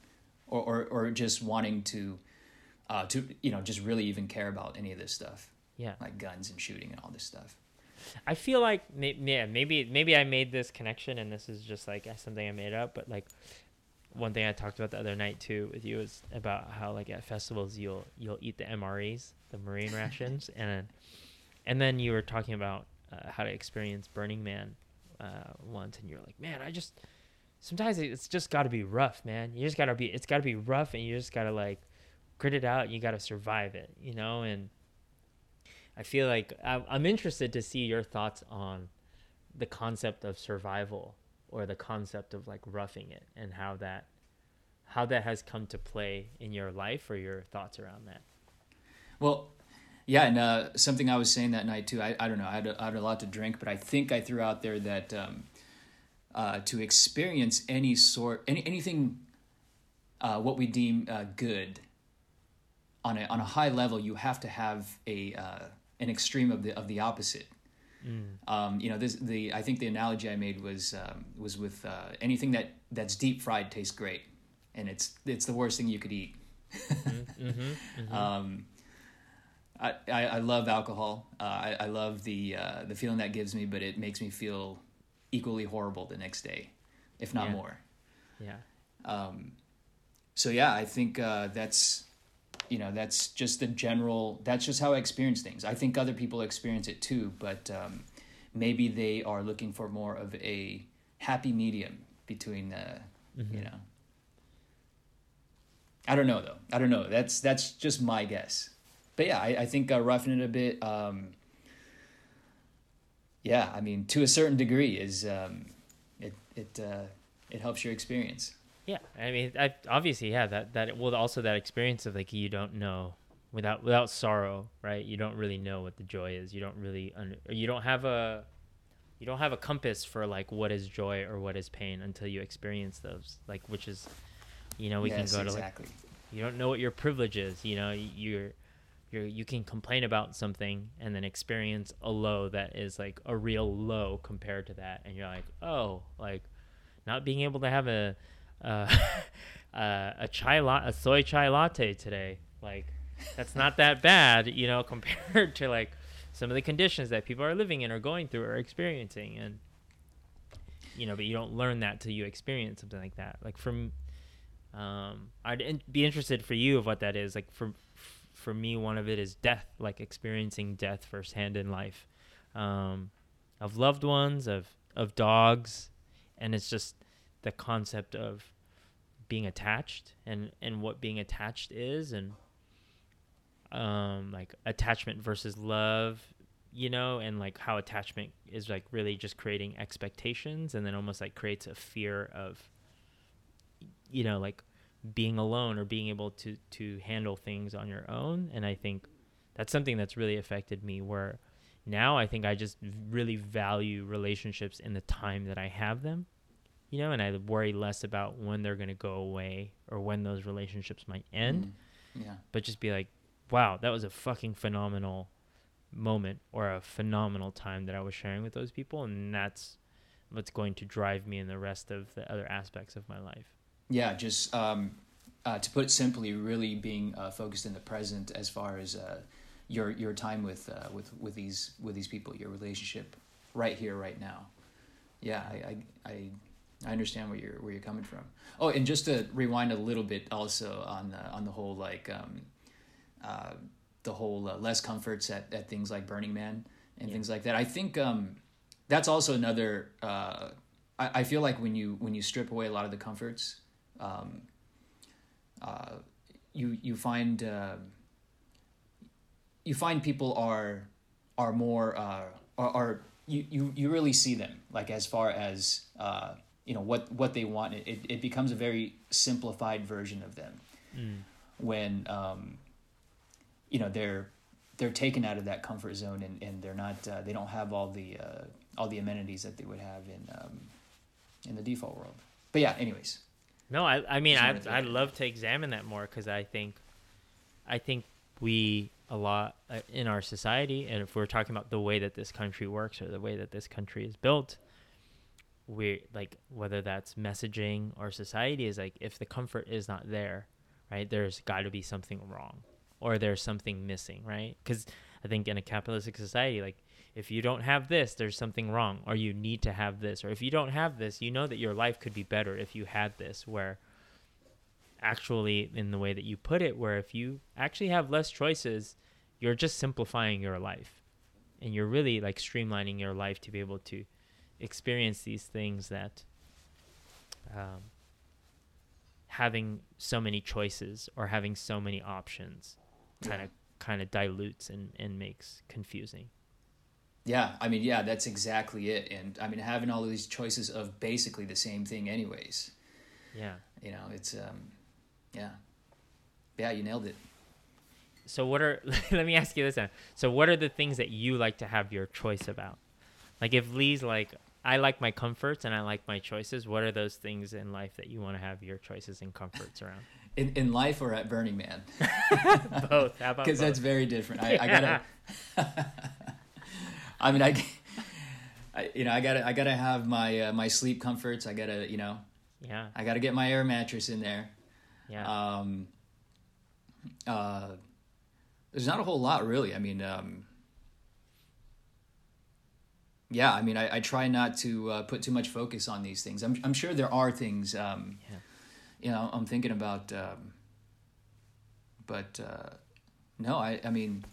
Speaker 2: or or, or just wanting to uh, to you know just really even care about any of this stuff.
Speaker 1: Yeah,
Speaker 2: like guns and shooting and all this stuff.
Speaker 1: I feel like yeah maybe maybe I made this connection and this is just like something I made up, but like one thing I talked about the other night too with you is about how like at festivals you'll you'll eat the MREs, the marine rations, and and then you were talking about uh, how to experience Burning Man uh, once, and you're like, man, I just sometimes it's just got to be rough, man. You just got to be it's got to be rough and you just got to like grit it out. You got to survive it, you know? And I feel like I'm interested to see your thoughts on the concept of survival or the concept of like roughing it and how that how that has come to play in your life or your thoughts around that.
Speaker 2: Well, yeah, and uh, something I was saying that night too. I, I don't know. I had, a, I had a lot to drink, but I think I threw out there that um, uh, to experience any sort any anything uh, what we deem uh, good on a on a high level, you have to have a uh, an extreme of the of the opposite. Mm. Um, you know, this the I think the analogy I made was um, was with uh, anything that that's deep fried tastes great, and it's it's the worst thing you could eat. mm-hmm, mm-hmm. Um, I, I, I love alcohol. Uh, I, I love the uh, the feeling that gives me, but it makes me feel equally horrible the next day, if not
Speaker 1: yeah.
Speaker 2: more.
Speaker 1: Yeah.
Speaker 2: Um, so yeah, I think uh, that's you know that's just the general that's just how i experience things. I think other people experience it too but um, maybe they are looking for more of a happy medium between the mm-hmm. you know. I don't know though. I don't know. That's that's just my guess. But yeah i, I think uh, roughing it a bit um, yeah i mean to a certain degree is um, it it uh, it helps your experience
Speaker 1: yeah, I mean, I, obviously, yeah, that that well, also that experience of like you don't know without without sorrow, right? You don't really know what the joy is. You don't really you don't have a you don't have a compass for like what is joy or what is pain until you experience those. Like, which is, you know, we yes, can go to exactly. like you don't know what your privilege is. You know, you're you're you can complain about something and then experience a low that is like a real low compared to that, and you're like, oh, like not being able to have a uh, uh, a chai la- a soy chai latte today. Like that's not that bad, you know, compared to like some of the conditions that people are living in or going through or experiencing and you know, but you don't learn that till you experience something like that. Like from um I'd in- be interested for you of what that is. Like for for me one of it is death, like experiencing death firsthand in life. Um of loved ones, of of dogs, and it's just the concept of being attached and and what being attached is and um like attachment versus love you know and like how attachment is like really just creating expectations and then almost like creates a fear of you know like being alone or being able to to handle things on your own. And i think that's something that's really affected me where now i think i just really value relationships in the time that i have them you know, and I worry less about when they're going to go away or when those relationships might end.
Speaker 2: Mm. Yeah.
Speaker 1: But just be like, wow, that was a fucking phenomenal moment or a phenomenal time that I was sharing with those people. And that's what's going to drive me in the rest of the other aspects of my life.
Speaker 2: Yeah. Just, um, uh, to put it simply, really being uh, focused in the present as far as uh, your your time with uh, with with these with these people, your relationship, right here, right now. Yeah, I I, I I understand where you're where you're coming from. Oh, and just to rewind a little bit, also on the on the whole like um, uh, the whole uh, less comforts at, at things like Burning Man and yeah. things like that. I think um, that's also another. Uh, I, I feel like when you when you strip away a lot of the comforts, um, uh, you you find uh, you find people are are more uh, are, are you, you you really see them like as far as uh, you know what what they want. It, it becomes a very simplified version of them. Mm. when um, you know they're they're taken out of that comfort zone and, and they're not uh, they don't have all the uh, all the amenities that they would have in um, in the default world. But yeah anyways.
Speaker 1: No i i mean i i'd love to examine that more because i think i think we a lot uh, in our society and if we're talking about the way that this country works or the way that this country is built we like whether that's messaging or society is like if the comfort is not there right there's got to be something wrong or there's something missing right? Because i think in a capitalistic society like if you don't have this there's something wrong or you need to have this or if you don't have this you know that your life could be better if you had this where actually in the way that you put it where if you actually have less choices you're just simplifying your life and you're really like streamlining your life to be able to experience these things that um, having so many choices or having so many options kind of kind of dilutes and, and makes confusing.
Speaker 2: Yeah, I mean, yeah, that's exactly it. And I mean, having all of these choices of basically the same thing, anyways.
Speaker 1: Yeah.
Speaker 2: You know, it's um, yeah, yeah, you nailed it.
Speaker 1: So what are? let me ask you this now. So what are the things that you like to have your choice about? Like if Lee's like, I like my comforts and I like my choices. What are those things in life that you want to have your choices and comforts around?
Speaker 2: In in life or at Burning Man?
Speaker 1: both. How about
Speaker 2: Because that's very different. I, I gotta. I mean, I, I, you know, I gotta, I gotta have my uh, my sleep comforts. I gotta, you know,
Speaker 1: Yeah.
Speaker 2: I gotta get my air mattress in there.
Speaker 1: Yeah.
Speaker 2: Um, uh, there's not a whole lot really. I mean, um, yeah, I mean, I, I try not to uh, put too much focus on these things. I'm, I'm sure there are things, um,
Speaker 1: Yeah.
Speaker 2: you know, I'm thinking about, um, but uh, no, I, I mean,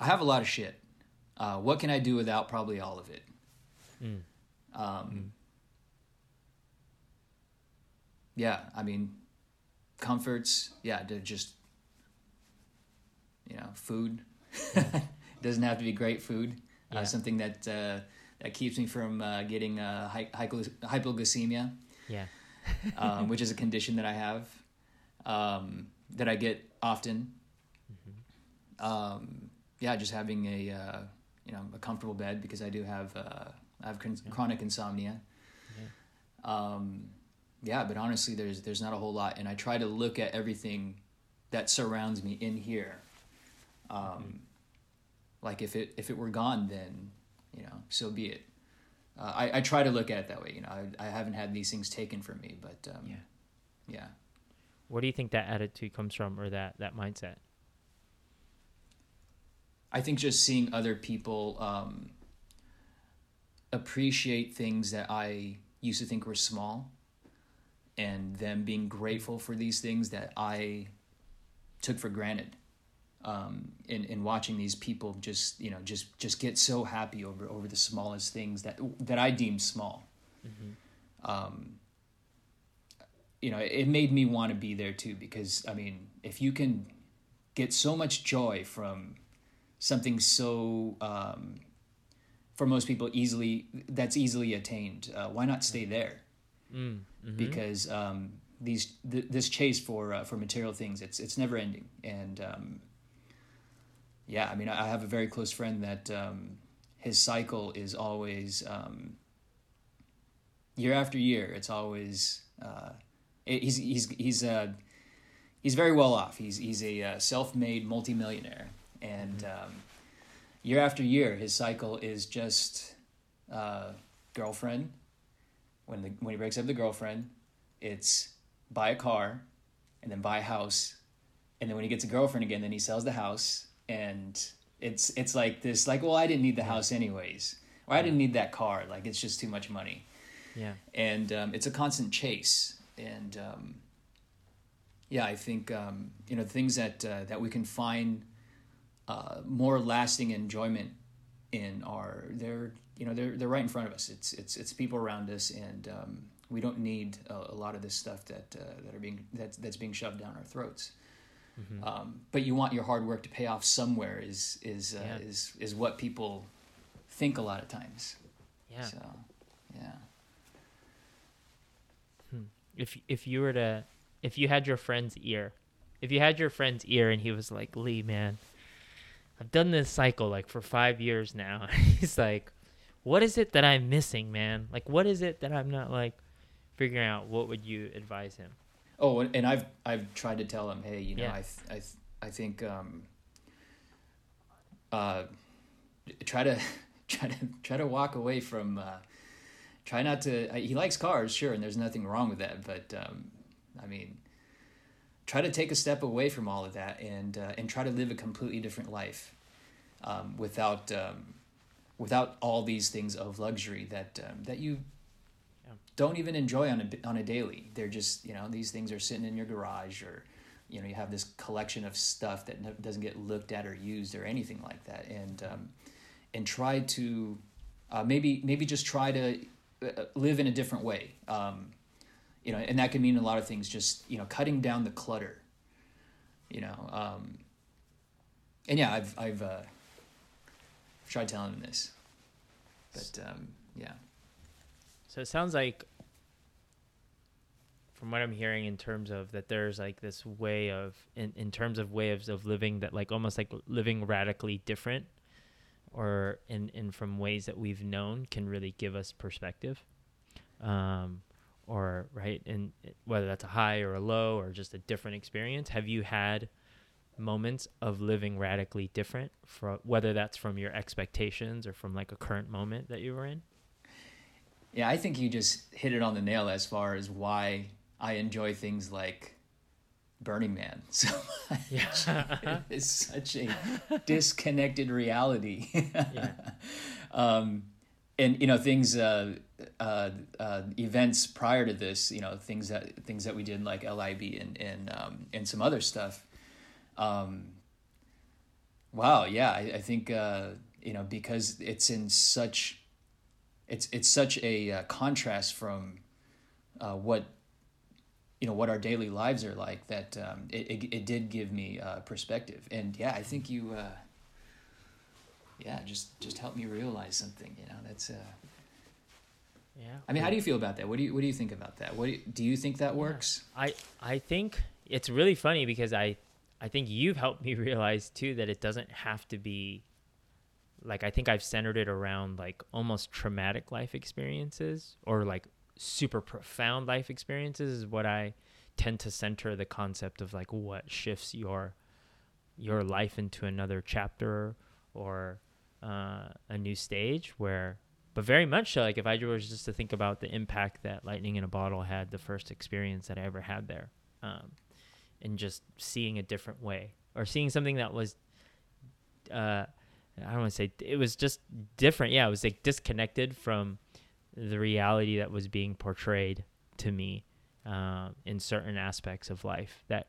Speaker 2: I have a lot of shit. Uh, what can I do without probably all of it?
Speaker 1: Mm.
Speaker 2: Um, Yeah, I mean, comforts. Yeah, to just you know, food doesn't have to be great food.
Speaker 1: Yeah.
Speaker 2: Uh, something that uh, that keeps me from uh, getting uh, hy- hypo- hypoglycemia,
Speaker 1: Yeah.
Speaker 2: um, which is a condition that I have um, that I get often. Um, yeah, just having a uh, you know a comfortable bed because I do have uh, I have con- chronic insomnia. Um, yeah, but honestly, there's there's not a whole lot, and I try to look at everything that surrounds me in here. Um, Like if it if it were gone, then you know, so be it. Uh, I I try to look at it that way. You know, I, I haven't had these things taken from me, but um,
Speaker 1: Yeah.
Speaker 2: yeah.
Speaker 1: Where do you think that attitude comes from, or that that mindset?
Speaker 2: I think just seeing other people um, appreciate things that I used to think were small, and them being grateful for these things that I took for granted. Um, in in watching these people just you know just just get so happy over over the smallest things that that I deem small. Um, you know, it made me want to be there too because I mean, if you can get so much joy from something so um, for most people easily that's easily attained uh, why not stay there
Speaker 1: Mm. mhm.
Speaker 2: because um, these th- this chase for uh, for material things it's it's never ending and um, yeah I mean I have a very close friend that um, his cycle is always um, year after year it's always uh, it, he's he's he's uh, he's very well off. He's he's a uh, self-made multimillionaire. And um, year after year his cycle is just uh, girlfriend. When the when he breaks up with the girlfriend, it's buy a car, and then buy a house, and then when he gets a girlfriend again, then he sells the house, and it's it's like this like well I didn't need the house anyways, or I didn't need that car like it's just too much money,
Speaker 1: Yeah.
Speaker 2: and um, it's a constant chase, and um, yeah I think um, you know things that uh, that we can find uh, more lasting enjoyment in are they're you know they're they're right in front of us. It's it's it's people around us, and um, we don't need a, a lot of this stuff that uh, that are being that's that's being shoved down our throats. Um, but you want your hard work to pay off somewhere is is uh,
Speaker 1: Yeah.
Speaker 2: is is what people think a lot of times.
Speaker 1: Yeah.
Speaker 2: So yeah.
Speaker 1: if if you were to if you had your friend's ear if you had your friend's ear and he was like lee man i've done this cycle like for five years now he's like what is it that i'm missing man like what is it that i'm not like figuring out what would you advise him
Speaker 2: Oh, and and I've I've tried to tell him, hey, you know,
Speaker 1: Yeah.
Speaker 2: I th- I th- I think um, uh, try to try to try to walk away from. Uh, try not to. I, he likes cars, sure, and there's nothing wrong with that. But um, I mean, try to take a step away from all of that and uh, and try to live a completely different life um, without um, without all these things of luxury that um, that you. Don't even enjoy on a on a daily. They're just you know these things are sitting in your garage or you know you have this collection of stuff that doesn't get looked at or used or anything like that. And um, and try to uh, maybe maybe just try to uh, live in a different way. Um, you know, and that can mean a lot of things. Just you know, cutting down the clutter. You know, um, and yeah, I've I've uh, tried telling him this, but um, yeah.
Speaker 1: So it sounds like, from what I'm hearing, in terms of that, there's like this way of, in, in terms of ways of living that, like almost like living radically different, or in in from ways that we've known can really give us perspective, um, or right, and whether that's a high or a low or just a different experience. Have you had? moments of living radically different from whether that's from your expectations or from like a current moment that you were in
Speaker 2: yeah, I think you just hit it on the nail as far as why I enjoy things like Burning Man so Yeah. it's such a disconnected reality. yeah. Um, and you know things, uh, uh, uh, events prior to this, you know things that things that we did like LIB and and um, and some other stuff. Um, wow, yeah, I, I think uh, you know because it's in such it's it's such a uh, contrast from uh, what you know what our daily lives are like that um, it, it, it did give me uh, perspective. And yeah I think you uh, yeah just just helped me realize something you know that's uh
Speaker 1: yeah.
Speaker 2: I mean how do you feel about that? What do you what do you think about that? What do you, do you think that works?
Speaker 1: I I think it's really funny because I I think you've helped me realize too that it doesn't have to be like I think I've centered it around like almost traumatic life experiences or like super profound life experiences is what I tend to center the concept of like what shifts your your life into another chapter or uh, a new stage where but very much so like if I was just to think about the impact that lightning in a bottle had the first experience that I ever had there um, and just seeing a different way or seeing something that was uh, I don't want to say it was just different. Yeah, it was like disconnected from the reality that was being portrayed to me um, in certain aspects of life that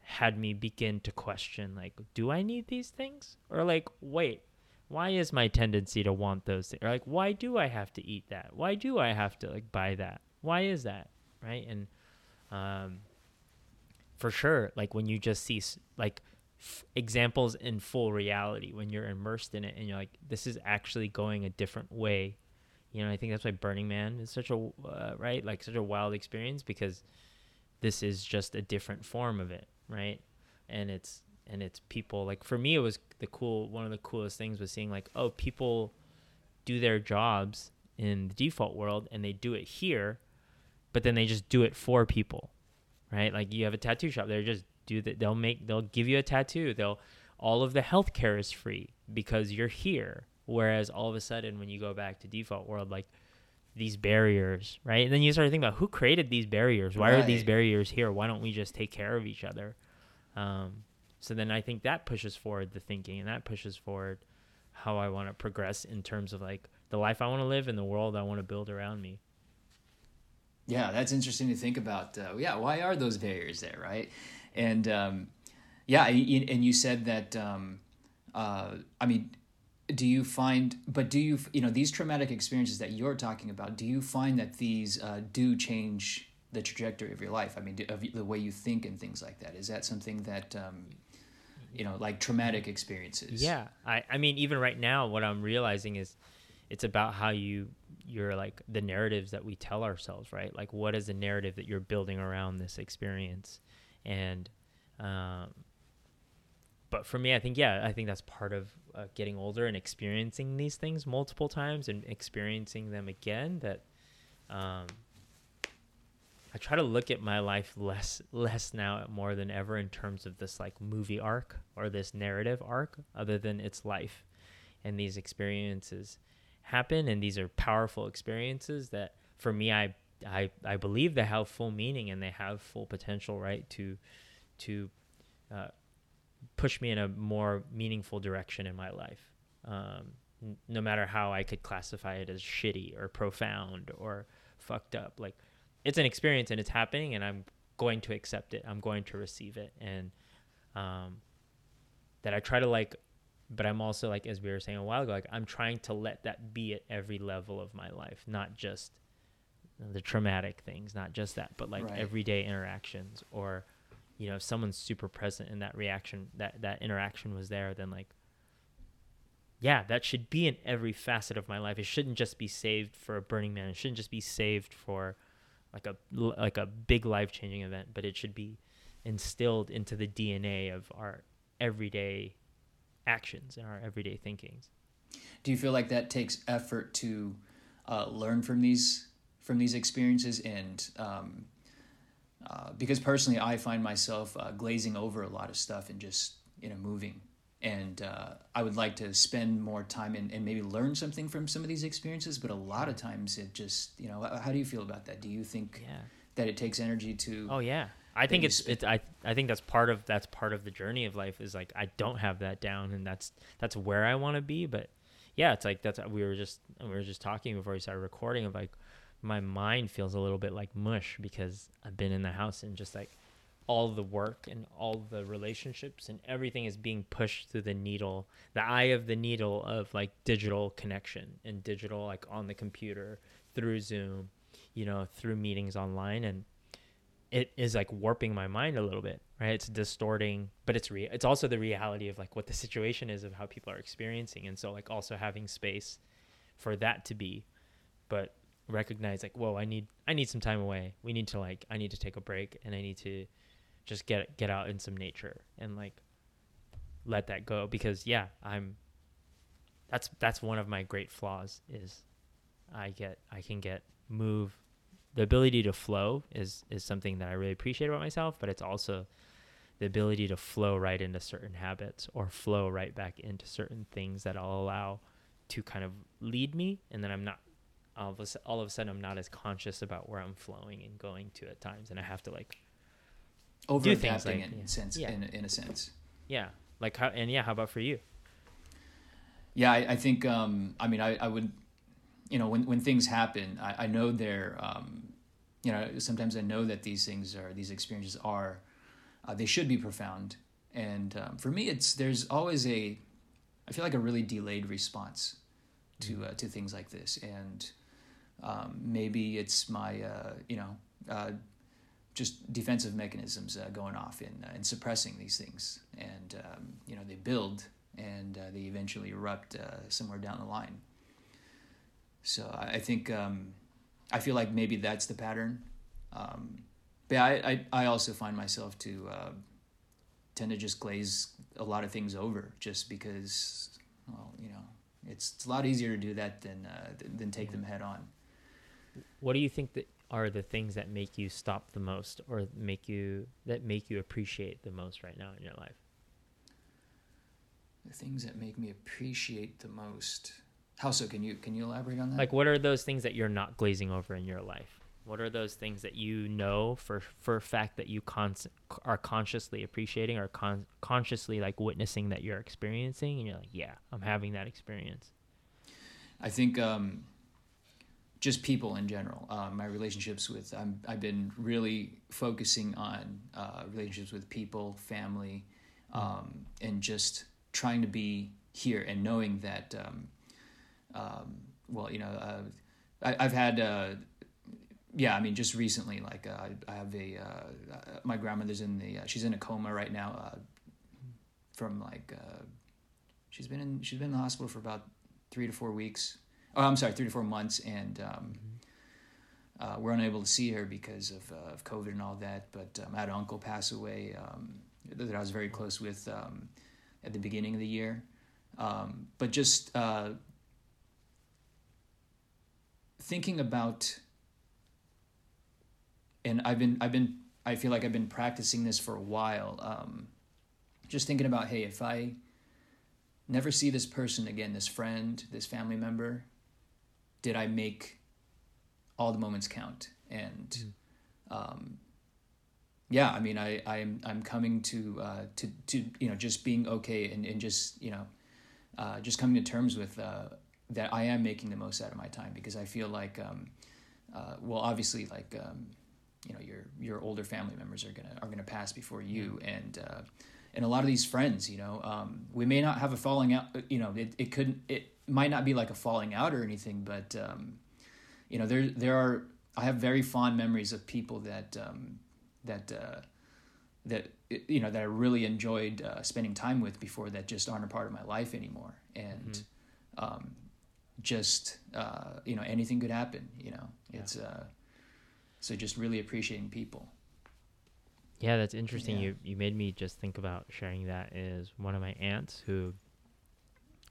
Speaker 1: had me begin to question like do i need these things? Or like wait why is my tendency to want those things or like why do i have to eat that? Why do i have to like buy that? Why is that? Right? And um for sure like when you just see like f- examples in full reality when you're immersed in it and you're like this is actually going a different way you know i think that's why burning man is such a uh, right like such a wild experience because this is just a different form of it right? And it's and it's people like for me it was the cool one of the coolest things was seeing like oh people do their jobs in the default world and they do it here but then they just do it for people right? Like you have a tattoo shop they're just do that they'll make they'll give you a tattoo they'll all of the healthcare is free because you're here whereas all of a sudden when you go back to default world like these barriers right? And then you start to think about who created these barriers. Why right. are these barriers here? Why don't we just take care of each other? Um, so then i think that pushes forward the thinking and that pushes forward how i want to progress in terms of like the life i want to live and the world i want to build around me.
Speaker 2: Yeah that's interesting to think about uh, yeah why are those barriers there right? And um, yeah, and you said that. Um, uh, I mean, do you find? But do you? You know, these traumatic experiences that you're talking about. Do you find that these uh, do change the trajectory of your life? I mean, do, of the way you think and things like that. Is that something that? Um, you know, like traumatic experiences.
Speaker 1: Yeah, I, I mean, even right now, what I'm realizing is, it's about how you you're like the narratives that we tell ourselves, right? Like, what is the narrative that you're building around this experience? and um, but for me i think yeah i think that's part of uh, getting older and experiencing these things multiple times and experiencing them again that um, i try to look at my life less less now more than ever in terms of this like movie arc or this narrative arc other than its life and these experiences happen and these are powerful experiences that for me i I I believe they have full meaning and they have full potential, right? To to uh, push me in a more meaningful direction in my life. Um, n- no matter how I could classify it as shitty or profound or fucked up, like it's an experience and it's happening, and I'm going to accept it. I'm going to receive it, and um, that I try to like. But I'm also like, as we were saying a while ago, like I'm trying to let that be at every level of my life, not just the traumatic things, not just that, but like
Speaker 2: Right.
Speaker 1: everyday interactions or you know, if someone's super present in that reaction that that interaction was there, then like yeah, that should be in every facet of my life. It shouldn't just be saved for a Burning Man. It shouldn't just be saved for like a like a big life-changing event, but it should be instilled into the DNA of our everyday actions and our everyday thinkings.
Speaker 2: Do you feel like that takes effort to uh, learn from these from these experiences? And um, because personally, I find myself uh, glazing over a lot of stuff and just you know moving. And uh, I would like to spend more time and, and maybe learn something from some of these experiences. But a lot of times, it just you know, how do you feel about that? Do you think
Speaker 1: Yeah.
Speaker 2: that it takes energy to?
Speaker 1: Oh yeah. I think it's it's I I think that's part of that's part of the journey of life is like I don't have that down and that's that's where I want to be but yeah it's like that's we were just we were just talking before we started recording of like my mind feels a little bit like mush because I've been in the house and just like all the work and all the relationships and everything is being pushed through the needle the eye of the needle of like digital connection and digital like on the computer through Zoom you know through meetings online. And it is like warping my mind a little bit right? It's distorting but it's real it's also the reality of like what the situation is of how people are experiencing. And so like also having space for that to be. But recognize like whoa i need i need some time away. We need to like i need to take a break and i need to just get get out in some nature and like let that go because yeah i'm that's that's one of my great flaws is i get i can get move. The ability to flow is is something that I really appreciate about myself, but it's also the ability to flow right into certain habits or flow right back into certain things that I'll allow to kind of lead me, and then I'm not all of a, all of a sudden I'm not as conscious about where I'm flowing and going to at times, and I have to like
Speaker 2: over adapting
Speaker 1: like-
Speaker 2: in
Speaker 1: yeah.
Speaker 2: sense
Speaker 1: Yeah.
Speaker 2: in, in a sense.
Speaker 1: yeah, like how and yeah, how about for you?
Speaker 2: Yeah, I, I think. Um, I mean, I, I would, you know, when when things happen, I, I know they're, um, you know, sometimes I know that these things are these experiences are, uh, they should be profound, and um, for me, it's there's always a, I feel like a really delayed response, to uh, to things like this, and um, maybe it's my, uh, you know. Uh, just defensive mechanisms uh, going off in uh, in suppressing these things, and um, you know they build and uh, they eventually erupt uh, somewhere down the line. So I think um, I feel like maybe that's the pattern. Um, but I, I I also find myself to uh, tend to just glaze a lot of things over just because well you know it's, it's a lot easier to do that than uh, than, than take them head on.
Speaker 1: What do you think that are the things that make you stop the most, or make you that make you appreciate the most right now in your life?
Speaker 2: The things that make me appreciate the most. How so? Can you can you elaborate on that?
Speaker 1: like what are those things that you're not glazing over in your life what are those things that you know for for a fact that you con- are consciously appreciating or con- consciously like witnessing that you're experiencing and you're like yeah i'm having that experience
Speaker 2: I think um, just people in general. Um, my relationships with I'm, I've been really focusing on uh, relationships with people, family, um, and just trying to be here and knowing that. Um, um, well, you know, uh, I, I've had. Uh, yeah, I mean, just recently, like uh, I have a uh, my grandmother's in the she's in a coma right now from like she's been in she's been in the hospital for about three to four weeks. Oh, I'm sorry, three to four months, and um, uh, we're unable to see her because of, uh, of COVID and all that. But um, I had an uncle pass away um, that I was very close with um, at the beginning of the year. Um, but just uh, thinking about, and I've been I've been I feel like I've been practicing this for a while. Um, just thinking about, hey, if I never see this person again, this friend, this family member, did I make all the moments count? And um, yeah, I mean, I, I'm I'm coming to uh, to to you know just being okay and, and just you know uh, just coming to terms with uh, that I am making the most out of my time because I feel like um, uh, well, obviously, like um, you know, your your older family members are gonna are gonna pass before you, and uh, and a lot of these friends, you know, um, we may not have a falling out. You know, it, it couldn't it might not be like a falling out or anything, but um, you know, there there are I have very fond memories of people that um, that uh, that you know that I really enjoyed uh, spending time with before that just aren't a part of my life anymore, and mm-hmm. um, just uh, you know anything could happen. You know, yeah. it's uh, so just really appreciating people.
Speaker 1: Yeah, that's interesting. Yeah. You you made me just think about sharing that is one of my aunts who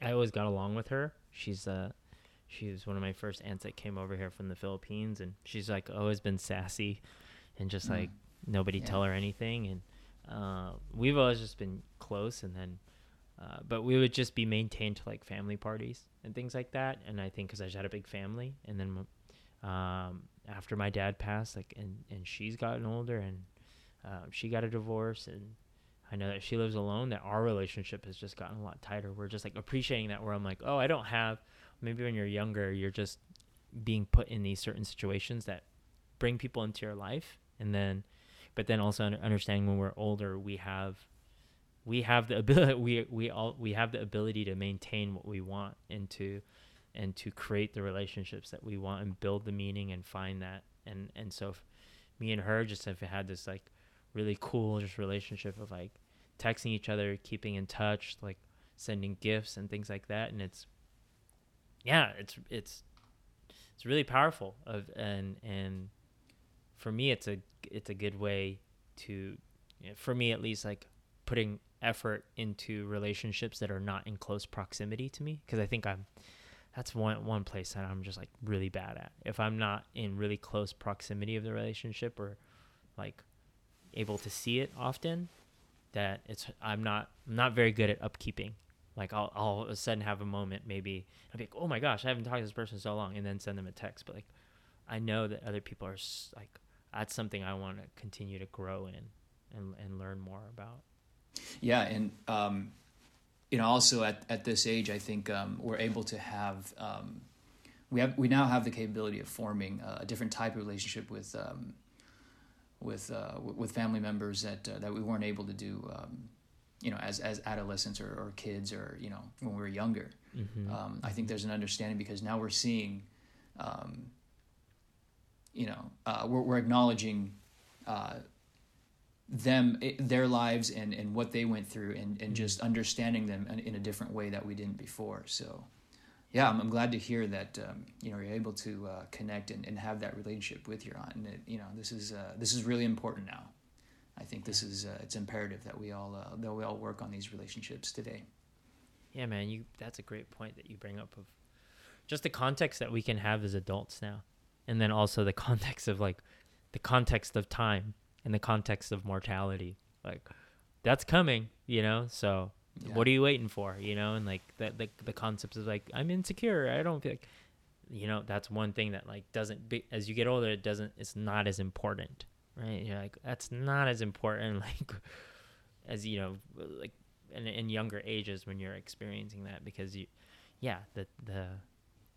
Speaker 1: I always got along with her. She's uh she's one of my first aunts that came over here from the Philippines and she's like always been sassy and just mm. like nobody yeah. tell her anything and uh, we've always just been close and then uh, but we would just be maintained to like family parties and things like that and i think because i just had a big family and then um, after my dad passed like and, and she's gotten older and um, she got a divorce and i know that she lives alone that our relationship has just gotten a lot tighter. We're just like appreciating that where i'm like oh i don't have maybe when you're younger you're just being put in these certain situations that bring people into your life and then but then also understanding when we're older we have we have the ability we we all we have the ability to maintain what we want and to and to create the relationships that we want and build the meaning and find that. And and so me and her just have had this like really cool just relationship of like texting each other keeping in touch like sending gifts and things like that and it's yeah it's it's it's really powerful of and and for me it's a it's a good way to for me at least like putting effort into relationships that are not in close proximity to me because I think I'm that's one one place that I'm just like really bad at. If I'm not in really close proximity of the relationship or like able to see it often, that it's I'm not I'm not very good at upkeeping. Like I'll, I'll all of a sudden have a moment maybe I'll be like oh my gosh I haven't talked to this person so long and then send them a text but like I know that other people are like that's something I want to continue to grow in and and learn more about.
Speaker 2: Yeah, and um, you know, also at at this age, I think um, we're able to have. Um, we have we now have the capability of forming a different type of relationship with um, with uh, with family members that uh, that we weren't able to do um, you know as as adolescents or, or kids or you know when we were younger mm-hmm. um, i think there's an understanding because now we're seeing um, you know uh, we're, we're acknowledging uh, them eh, their lives and and what they went through and and mm-hmm. just understanding them in, in a different way that we didn't before so yeah i'm, I'm glad to hear that um, you know you're able to uh, connect and, and have that relationship with your aunt and it, you know this is uh, this is really important now. I think this is uh, it's imperative that we all uh, that we all work on these relationships today.
Speaker 1: Yeah man you that's a great point that you bring up of just the context that we can have as adults now and then also the context of like the context of time and the context of mortality. Like that's coming you know? So yeah. what are you waiting for you know and like that the, the concept is like i'm insecure i don't feel like you know that's one thing that like doesn't be as you get older it doesn't it's not as important right you're like that's not as important like as you know like in, in younger ages when you're experiencing that because you yeah the the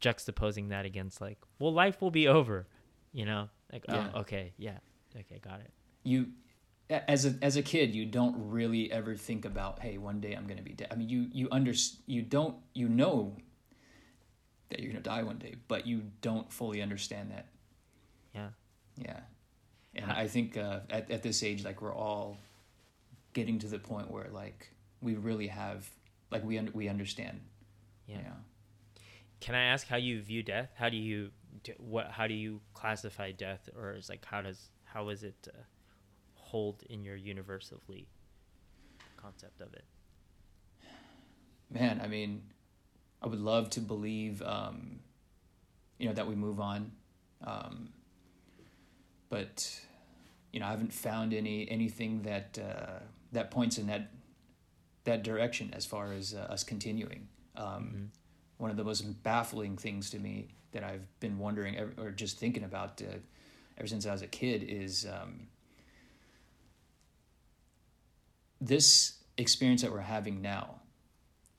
Speaker 1: juxtaposing that against like, well, life will be over, you know? Like, oh, yeah. oh, okay, yeah, okay, got it.
Speaker 2: You, as a as a kid, you don't really ever think about, hey, one day I'm gonna be dead. I mean, you you under you don't you know that you're gonna die one day, but you don't fully understand that.
Speaker 1: Yeah.
Speaker 2: Yeah, and I think uh, at at this age, like we're all getting to the point where like we really have like we un- we understand.
Speaker 1: Yeah. You know? Can I ask how you view death? How do you do, what? How do you classify death, or is like how does how is it uh, hold in your universe of Lee? concept of it?
Speaker 2: Man, I mean, I would love to believe, um, you know, that we move on, um, but you know, I haven't found any anything that uh, that points in that that direction as far as uh, us continuing. Um, mm-hmm one of the most baffling things to me that I've been wondering or just thinking about uh, ever since I was a kid is um, this experience that we're having now.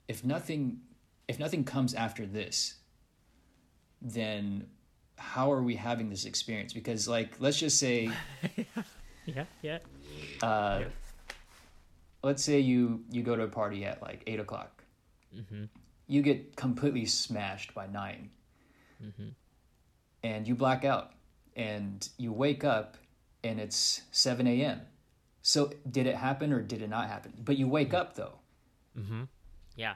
Speaker 2: If nothing, if nothing comes after this, then how are we having this experience? Because, like, let's just say,
Speaker 1: yeah, yeah.
Speaker 2: Uh, yeah. Let's say you you go to a party at like eight o'clock. Mm-hmm you get completely smashed by 9 mm-hmm. and you black out and you wake up and it's 7 a.m. So did it happen or did it not happen? But you wake up though.
Speaker 1: Mm-hmm. Yeah.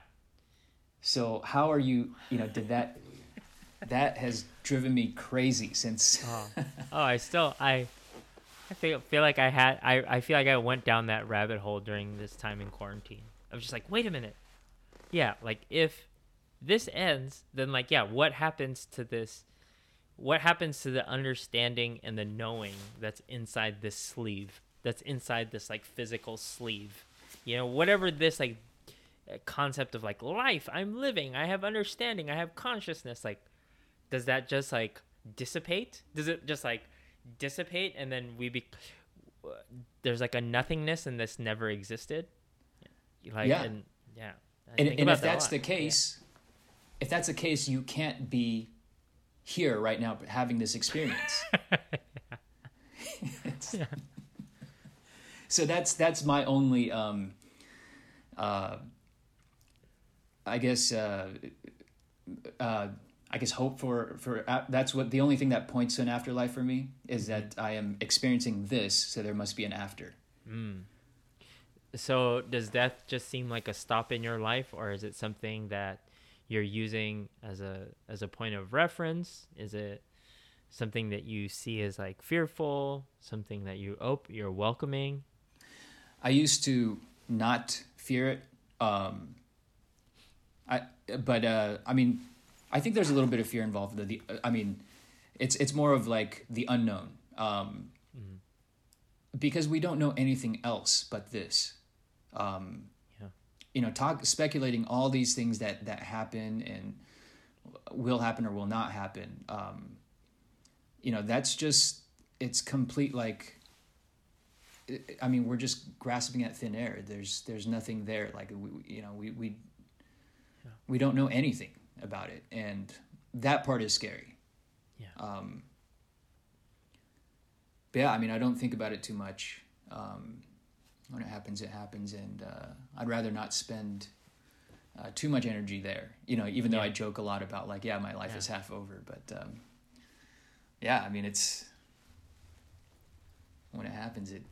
Speaker 2: So how are you? You know, did that? That has driven me crazy since.
Speaker 1: Oh, oh I still I. I feel feel like I had I, I feel like I went down that rabbit hole during this time in quarantine. I was just like, wait a minute. Yeah, like if this ends, then like yeah, what happens to this what happens to the understanding and the knowing that's inside this sleeve? That's inside this like physical sleeve. You know, whatever this like concept of like life, I'm living, I have understanding, I have consciousness, like does that just like dissipate? Does it just like dissipate and then we be there's like a nothingness and this never existed? Like
Speaker 2: Yeah.
Speaker 1: and yeah. I
Speaker 2: and, and if that's the
Speaker 1: Yeah.
Speaker 2: case, if that's the case, you can't be here right now having this experience. It's- So that's that's my only, um, uh, I guess, uh, uh, I guess hope for for uh, that's what the only thing that points to an afterlife for me is that I am experiencing this, so there must be an after.
Speaker 1: So does death just seem like a stop in your life, or is it something that you're using as a as a point of reference? Is it something that you see as like fearful, something that you op- you're welcoming?
Speaker 2: I used to not fear it. Um, I but uh, I mean, I think there's a little bit of fear involved. The, the I mean, it's it's more of like the unknown, um, because we don't know anything else but this. Um,
Speaker 1: Yeah.
Speaker 2: You know, talk speculating all these things that that happen and will happen or will not happen. Um, you know, that's just it's complete like I mean, we're just grasping at thin air. There's there's nothing there. Like we, you know, we we we don't know anything about it, and that part is scary.
Speaker 1: Yeah.
Speaker 2: Um, but yeah, I mean, I don't think about it too much. Um, when it happens, it happens, and uh, I'd rather not spend uh, too much energy there. You know, even though
Speaker 1: Yeah.
Speaker 2: I joke a lot about like, yeah, my life
Speaker 1: Yeah.
Speaker 2: is half over, but um, yeah, I mean, it's when it happens, it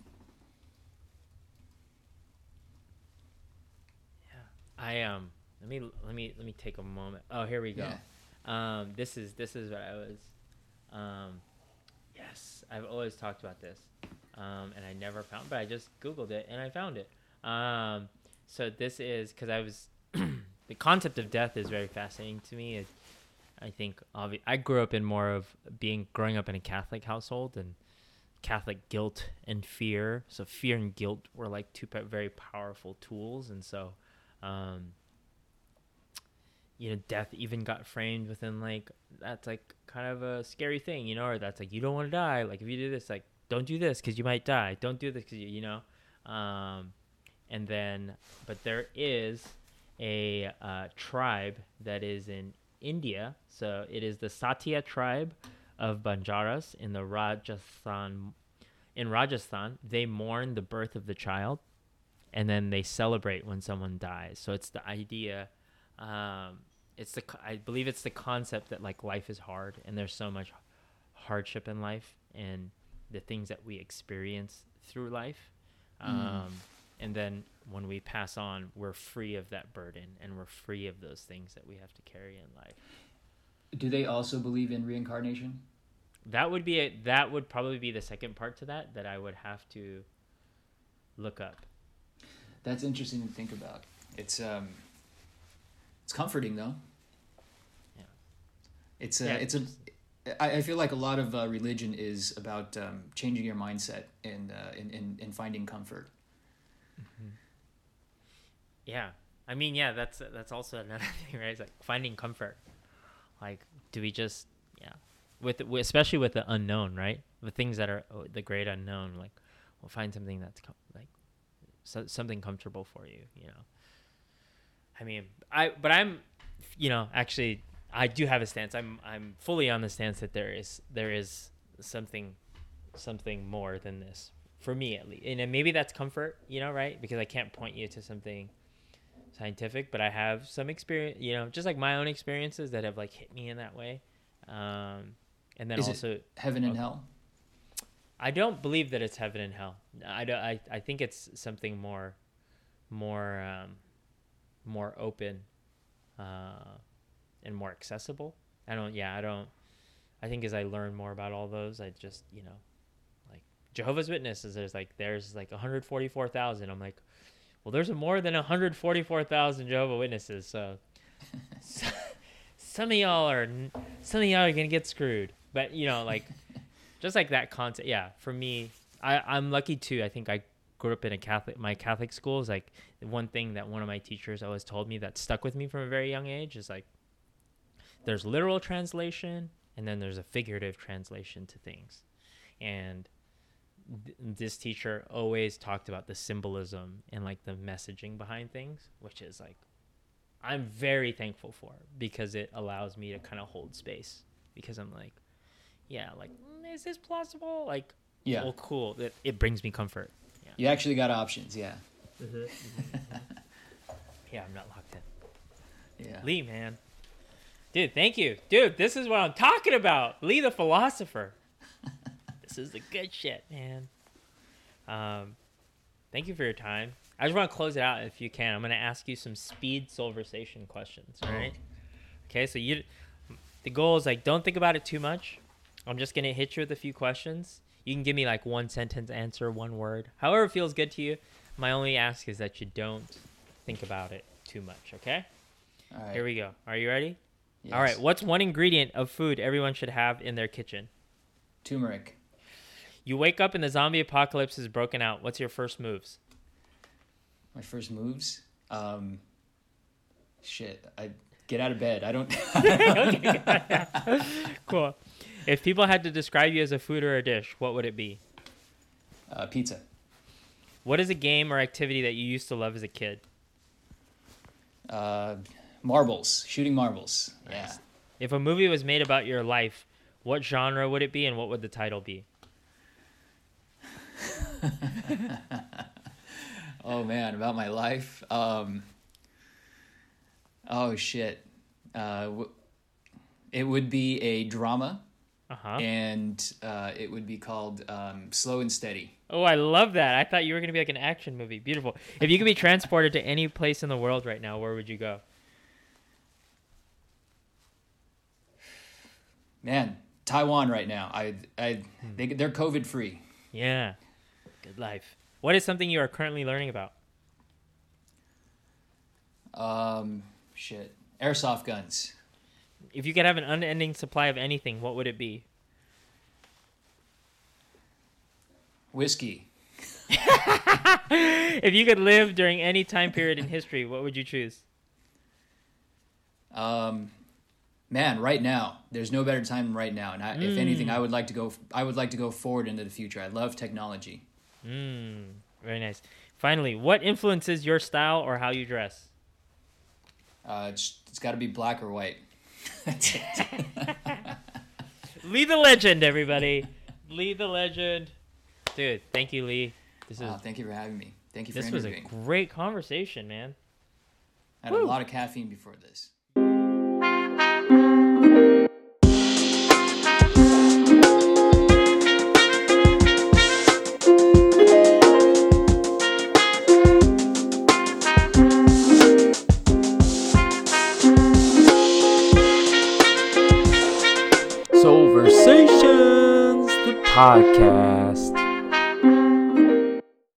Speaker 1: I um let me let me let me take a moment. Oh, here we go. Um this is this is what I was um yes, I've always talked about this. Um and I never found but I just googled it and I found it. Um so this is cuz I was the concept of death is very fascinating to me. It, I think obvi- I grew up in more of being growing up in a Catholic household and Catholic guilt and fear. So fear and guilt were like two very powerful tools, and so, um, you know, death even got framed within like that's like kind of a scary thing, you know, or that's like you don't want to die. Like if you do this, like don't do this because you might die. Don't do this because you, you know, um, and then but there is a uh, tribe that is in India. So it is the Satya tribe of Banjaras in the Rajasthan. In Rajasthan, they mourn the birth of the child, and then they celebrate when someone dies. So it's the idea. Um, it's the I believe it's the concept that like life is hard, and there's so much hardship in life, and the things that we experience through life. Um, and then when we pass on, we're free of that burden, and we're free of those things that we have to carry in life.
Speaker 2: Do they also believe in reincarnation?
Speaker 1: That would be a, that would probably be the second part to that that I would have to look up.
Speaker 2: That's interesting to think about. It's um, it's comforting though.
Speaker 1: Yeah.
Speaker 2: It's a,
Speaker 1: Yeah,
Speaker 2: it's a. I, I feel like a lot of uh, religion is about um, changing your mindset and uh, and, and and finding comfort.
Speaker 1: Yeah, I mean, yeah, that's that's also another thing, right? It's like finding comfort. Like, do we just yeah, with, with especially with the unknown, right? The things that are oh, the great unknown. Like, we'll find something that's com- like so, something comfortable for you. You know. I mean, I but I'm, you know, actually, I do have a stance. I'm I'm fully on the stance that there is there is something something more than this for me at least and maybe that's comfort you know right because i can't point you to something scientific but i have some experience you know just like my own experiences that have like hit me in that way um and then
Speaker 2: Is
Speaker 1: also
Speaker 2: Heaven and
Speaker 1: Okay.
Speaker 2: hell.
Speaker 1: I don't believe that it's heaven and hell. I don't. I, I think it's something more, more, um, more open, uh, and more accessible. I don't. Yeah, I don't. I think as I learn more about all those, I just you know, like Jehovah's Witnesses. There's like there's like 144,000. I'm like, well, there's more than 144,000 Jehovah Witnesses. So, so some of y'all are some of y'all are gonna get screwed. But you know, like just like that concept yeah for me i i'm lucky too. I think i grew up in a catholic my catholic school is like one thing that one of my teachers always told me that stuck with me from a very young age is like there's literal translation and then there's a figurative translation to things. And th- this teacher always talked about the symbolism and like the messaging behind things which is like i'm very thankful for because it allows me to kind of hold space because i'm like yeah like "Mm, is this plausible? Like
Speaker 2: Yeah.
Speaker 1: well cool. It, it brings me comfort. Yeah.
Speaker 2: You actually got options. Yeah. Mm-hmm. Mm-hmm. Mm-hmm.
Speaker 1: yeah i'm not locked in.
Speaker 2: Yeah.
Speaker 1: lee man. Dude thank you. Dude this is what i'm talking about. Lee the philosopher. This is the good shit man. Um thank you for your time. I just want to close it out if you can. I'm going to ask you some speed solversation questions oh. all right okay so you the goal is like don't think about it too much. I'm just going to hit you with a few questions you can give me like one sentence answer one word however feels good to you my only ask is that you don't think about it too much okay
Speaker 2: All right.
Speaker 1: here we go are you ready
Speaker 2: Yes.
Speaker 1: all right what's one ingredient of food everyone should have in their kitchen
Speaker 2: Turmeric.
Speaker 1: you wake up and the zombie apocalypse is broken out what's your first moves
Speaker 2: My first moves. Um. Shit. I get out of bed. I don't.
Speaker 1: cool if people had to describe you as a food or a dish what would it be
Speaker 2: uh, pizza.
Speaker 1: what is a game or activity that you used to love as a kid
Speaker 2: Uh, marbles. Shooting marbles. Yeah.
Speaker 1: If a movie was made about your life, what genre would it be and what would the title be?
Speaker 2: Oh man, about my life. Um, oh shit. Uh, w- it would be a drama,
Speaker 1: Uh huh.
Speaker 2: and uh, it would be called um, Slow and Steady.
Speaker 1: Oh, I love that. I thought you were going to be like an action movie. Beautiful. If you could be transported to any place in the world right now, where would you go?
Speaker 2: Man, Taiwan right now. I, I, they, they're COVID free.
Speaker 1: Yeah. Good life. What is something you are currently learning about?
Speaker 2: Um, shit. Airsoft guns.
Speaker 1: If you could have an unending supply of anything, what would it be?
Speaker 2: Whiskey.
Speaker 1: if you could live during any time period in history, what would you choose?
Speaker 2: Um, man, right now, there's no better time than right now. And I, if anything,
Speaker 1: Mm.
Speaker 2: I would like to go. I would like to go forward into the future. I love technology.
Speaker 1: Mm, very nice. Finally, what influences your style or how you dress?
Speaker 2: Uh, it's, it's got to be black or white. That's it.
Speaker 1: Lee the legend, everybody. Lee the legend. Dude, thank you, Lee. This is
Speaker 2: Wow, thank you for having me. Thank you for
Speaker 1: this was a great conversation, man.
Speaker 2: I had a lot of caffeine before this. hard